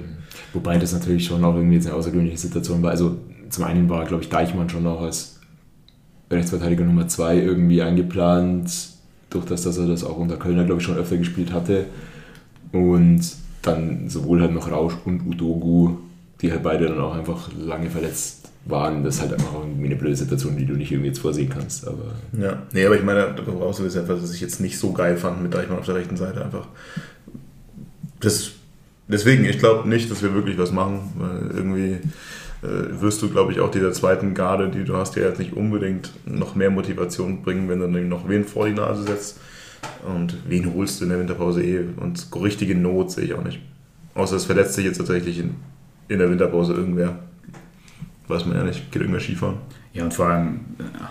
Wobei das natürlich schon auch irgendwie jetzt eine außergewöhnliche Situation war. Also zum einen war, glaube ich, Deichmann schon auch als Rechtsverteidiger Nummer 2 irgendwie eingeplant, durch das, dass er das auch unter Kölner, glaube ich, schon öfter gespielt hatte. Und dann sowohl halt noch Rausch und Udogu, die halt beide dann auch einfach lange verletzt waren. Das ist halt einfach irgendwie eine blöde Situation, die du nicht irgendwie jetzt vorsehen kannst. Aber Ja, nee, aber ich meine, woraus ist etwas, was ich jetzt nicht so geil fand mit Deichmann auf der rechten Seite einfach. Das, deswegen, ich glaube nicht, dass wir wirklich was machen, weil irgendwie wirst du, glaube ich, auch dieser zweiten Garde, die du hast, ja jetzt nicht unbedingt noch mehr Motivation bringen, wenn du dann noch wen vor die Nase setzt. Und wen holst du in der Winterpause eh? Und richtige Not sehe ich auch nicht. Außer es verletzt sich jetzt tatsächlich in, in der Winterpause irgendwer. Weiß man ja nicht, geht irgendwer Skifahren. Ja, und vor allem,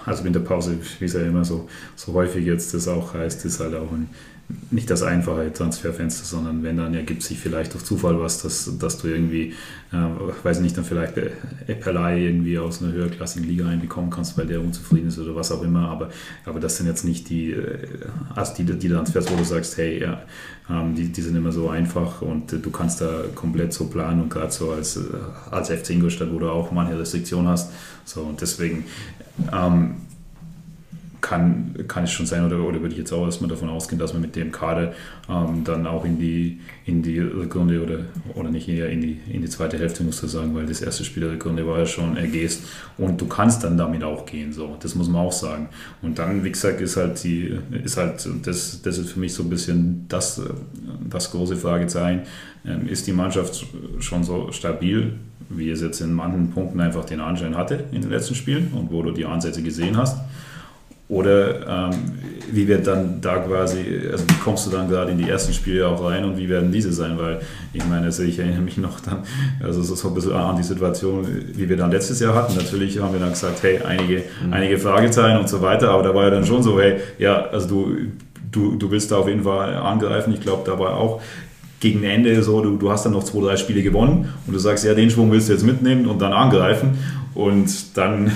also Winterpause, wie es ja immer so, so häufig jetzt das auch heißt, ist halt auch ein, nicht das einfache Transferfenster, sondern wenn dann ergibt sich vielleicht auf Zufall was, dass, dass du irgendwie, äh, weiß nicht, dann vielleicht bei Epelei irgendwie aus einer höherklassigen Liga einbekommen kannst, weil der unzufrieden ist oder was auch immer, aber, aber das sind jetzt nicht die, äh, also die, die Transfers, wo du sagst, hey, ja, ähm, die, die sind immer so einfach und äh, du kannst da komplett so planen und gerade so als, äh, als FC Ingolstadt, wo du auch manche Restriktionen hast, so und deswegen ähm, kann, kann es schon sein, oder, oder würde ich jetzt auch erstmal davon ausgehen, dass man mit dem Kader ähm, dann auch in die, in die Rückrunde oder, oder nicht eher in die, in die zweite Hälfte, musst du sagen, weil das erste Spiel der Rückrunde war ja schon, er gehst und du kannst dann damit auch gehen, so, das muss man auch sagen. Und dann, wie gesagt, ist halt die, ist halt, das, das ist für mich so ein bisschen das, das große Fragezeichen, ähm, ist die Mannschaft schon so stabil, wie es jetzt in manchen Punkten einfach den Anschein hatte in den letzten Spielen und wo du die Ansätze gesehen hast. Oder ähm, wie wird dann da quasi, also wie kommst du dann gerade in die ersten Spiele auch rein und wie werden diese sein? Weil ich meine, also ich erinnere mich noch dann, also so ein bisschen an die Situation, wie wir dann letztes Jahr hatten. Natürlich haben wir dann gesagt, hey, einige, mhm. einige Fragezeichen und so weiter, aber da war ja dann schon so, hey, ja, also du, du, du willst da auf jeden Fall angreifen. Ich glaube, da war auch gegen Ende so, du, du hast dann noch zwei, drei Spiele gewonnen und du sagst, ja, den Schwung willst du jetzt mitnehmen und dann angreifen. Und dann,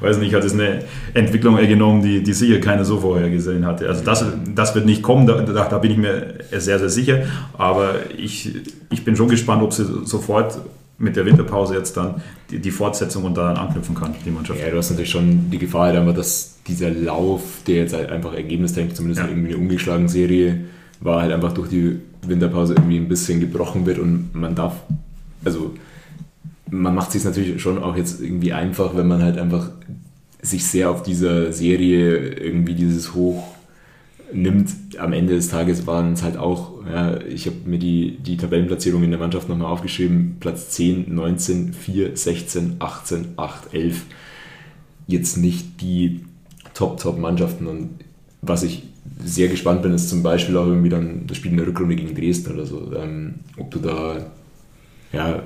weiß nicht, hat es eine Entwicklung ergenommen, die, die sicher keiner so vorher gesehen hatte. Also das, das wird nicht kommen, da, da bin ich mir sehr, sehr sicher. Aber ich, ich bin schon gespannt, ob sie sofort mit der Winterpause jetzt dann die, die Fortsetzung und daran anknüpfen kann, die Mannschaft. Ja, du hast natürlich schon die Gefahr halt einfach, dass dieser Lauf, der jetzt halt einfach ergebnistechnisch zumindest ja. irgendwie eine ungeschlagene Serie war, halt einfach durch die Winterpause irgendwie ein bisschen gebrochen wird und man darf, also man macht sich natürlich schon auch jetzt irgendwie einfach, wenn man halt einfach sich sehr auf dieser Serie irgendwie dieses Hoch nimmt. Am Ende des Tages waren es halt auch, ja, ich habe mir die, die Tabellenplatzierung in der Mannschaft nochmal aufgeschrieben, Platz 10, 19, 4, 16, 18, 8, 11. Jetzt nicht die Top-Top-Mannschaften und was ich sehr gespannt bin, ist zum Beispiel auch irgendwie dann das Spiel in der Rückrunde gegen Dresden oder so. Ähm, ob du da ja,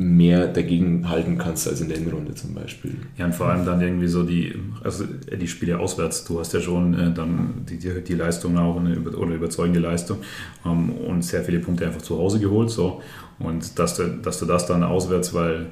mehr dagegen halten kannst als in der Hinrunde zum Beispiel. Ja, und vor allem dann irgendwie so die, also die Spiele auswärts. Du hast ja schon äh, dann die, die, die, Leistung auch eine, oder überzeugende Leistung ähm, und sehr viele Punkte einfach zu Hause geholt. So. Und dass du, dass du das dann auswärts, weil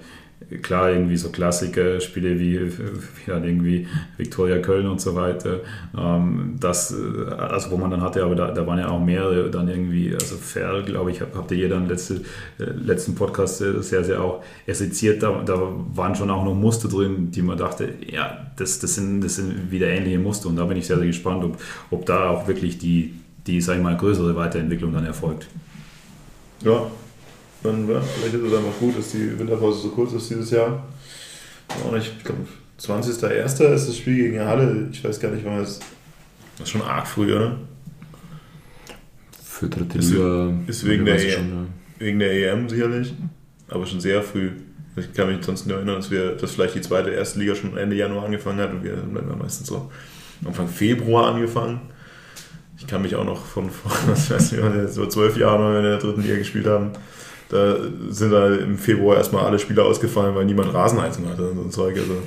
klar, irgendwie so Klassiker, Spiele wie, wie halt irgendwie Viktoria Köln und so weiter, ähm, das, äh, also wo man dann hatte, aber da, da waren ja auch mehrere dann irgendwie, also Ferl, glaube ich, habt ihr jeder im letzte, äh, letzten Podcast sehr, sehr auch esseziert, da, da waren schon auch noch Muster drin, die man dachte, ja, das, das, sind, das sind wieder ähnliche Muster. Und da bin ich sehr, sehr gespannt, ob, ob da auch wirklich die, die, sag ich mal, größere Weiterentwicklung dann erfolgt. Ja, dann, ja, vielleicht ist es einfach gut, dass die Winterpause so kurz ist dieses Jahr. Auch nicht, ich glaube, 20.01. ist das Spiel gegen Halle. Ich weiß gar nicht, wann das. Das ist schon arg früh, oder? Für dritte Liga. Ist wegen der, e schon, ja. wegen der EM sicherlich, aber schon sehr früh. Ich kann mich sonst nur erinnern, dass wir, dass vielleicht die zweite erste Liga schon Ende Januar angefangen hat und wir haben dann meistens so Anfang Februar angefangen. Ich kann mich auch noch von, von was weiß ich, so zwölf Jahren, wenn wir in der dritten Liga gespielt haben, da sind da im Februar erstmal alle Spieler ausgefallen, weil niemand Rasenheizung hatte und so ein Zeug. Also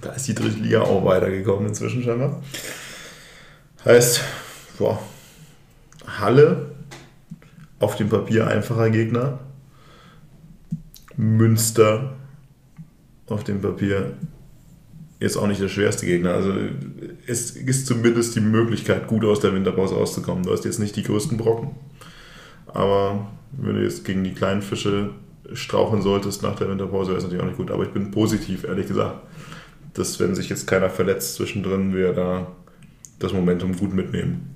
da ist die dritte Liga auch weitergekommen inzwischen scheinbar. Heißt, boah, Halle auf dem Papier einfacher Gegner. Münster auf dem Papier jetzt auch nicht der schwerste Gegner. Also es ist zumindest die Möglichkeit, gut aus der Winterpause rauszukommen. Du hast jetzt nicht die größten Brocken. Aber wenn du jetzt gegen die kleinen Fische strauchen solltest nach der Winterpause, wäre es natürlich auch nicht gut. Aber ich bin positiv, ehrlich gesagt, dass wenn sich jetzt keiner verletzt zwischendrin, wir da das Momentum gut mitnehmen.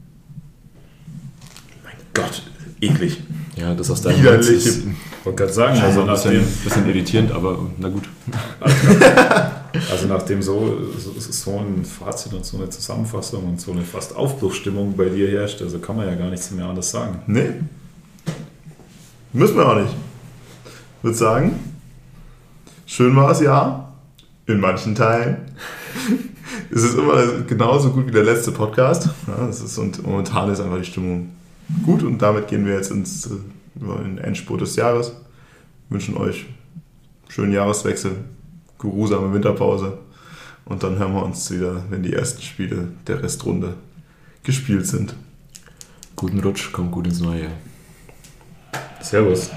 Mein Gott, eklig. Ja, das aus deinem ist Ich wollte gerade sagen, also also ein bisschen, nachdem, bisschen irritierend, aber na gut. also nachdem so, so, so ein Fazit und so eine Zusammenfassung und so eine fast Aufbruchsstimmung bei dir herrscht, also kann man ja gar nichts mehr anders sagen. Nee. Müssen wir auch nicht. Ich würde sagen, schön war es ja. In manchen Teilen. es ist immer genauso gut wie der letzte Podcast. Das ist, und momentan ist einfach die Stimmung gut und damit gehen wir jetzt ins in den Endspurt des Jahres. Wünschen euch schönen Jahreswechsel, geruhsame Winterpause und dann hören wir uns wieder, wenn die ersten Spiele der Restrunde gespielt sind. Guten Rutsch, kommt gut ins neue Jahr. Servus.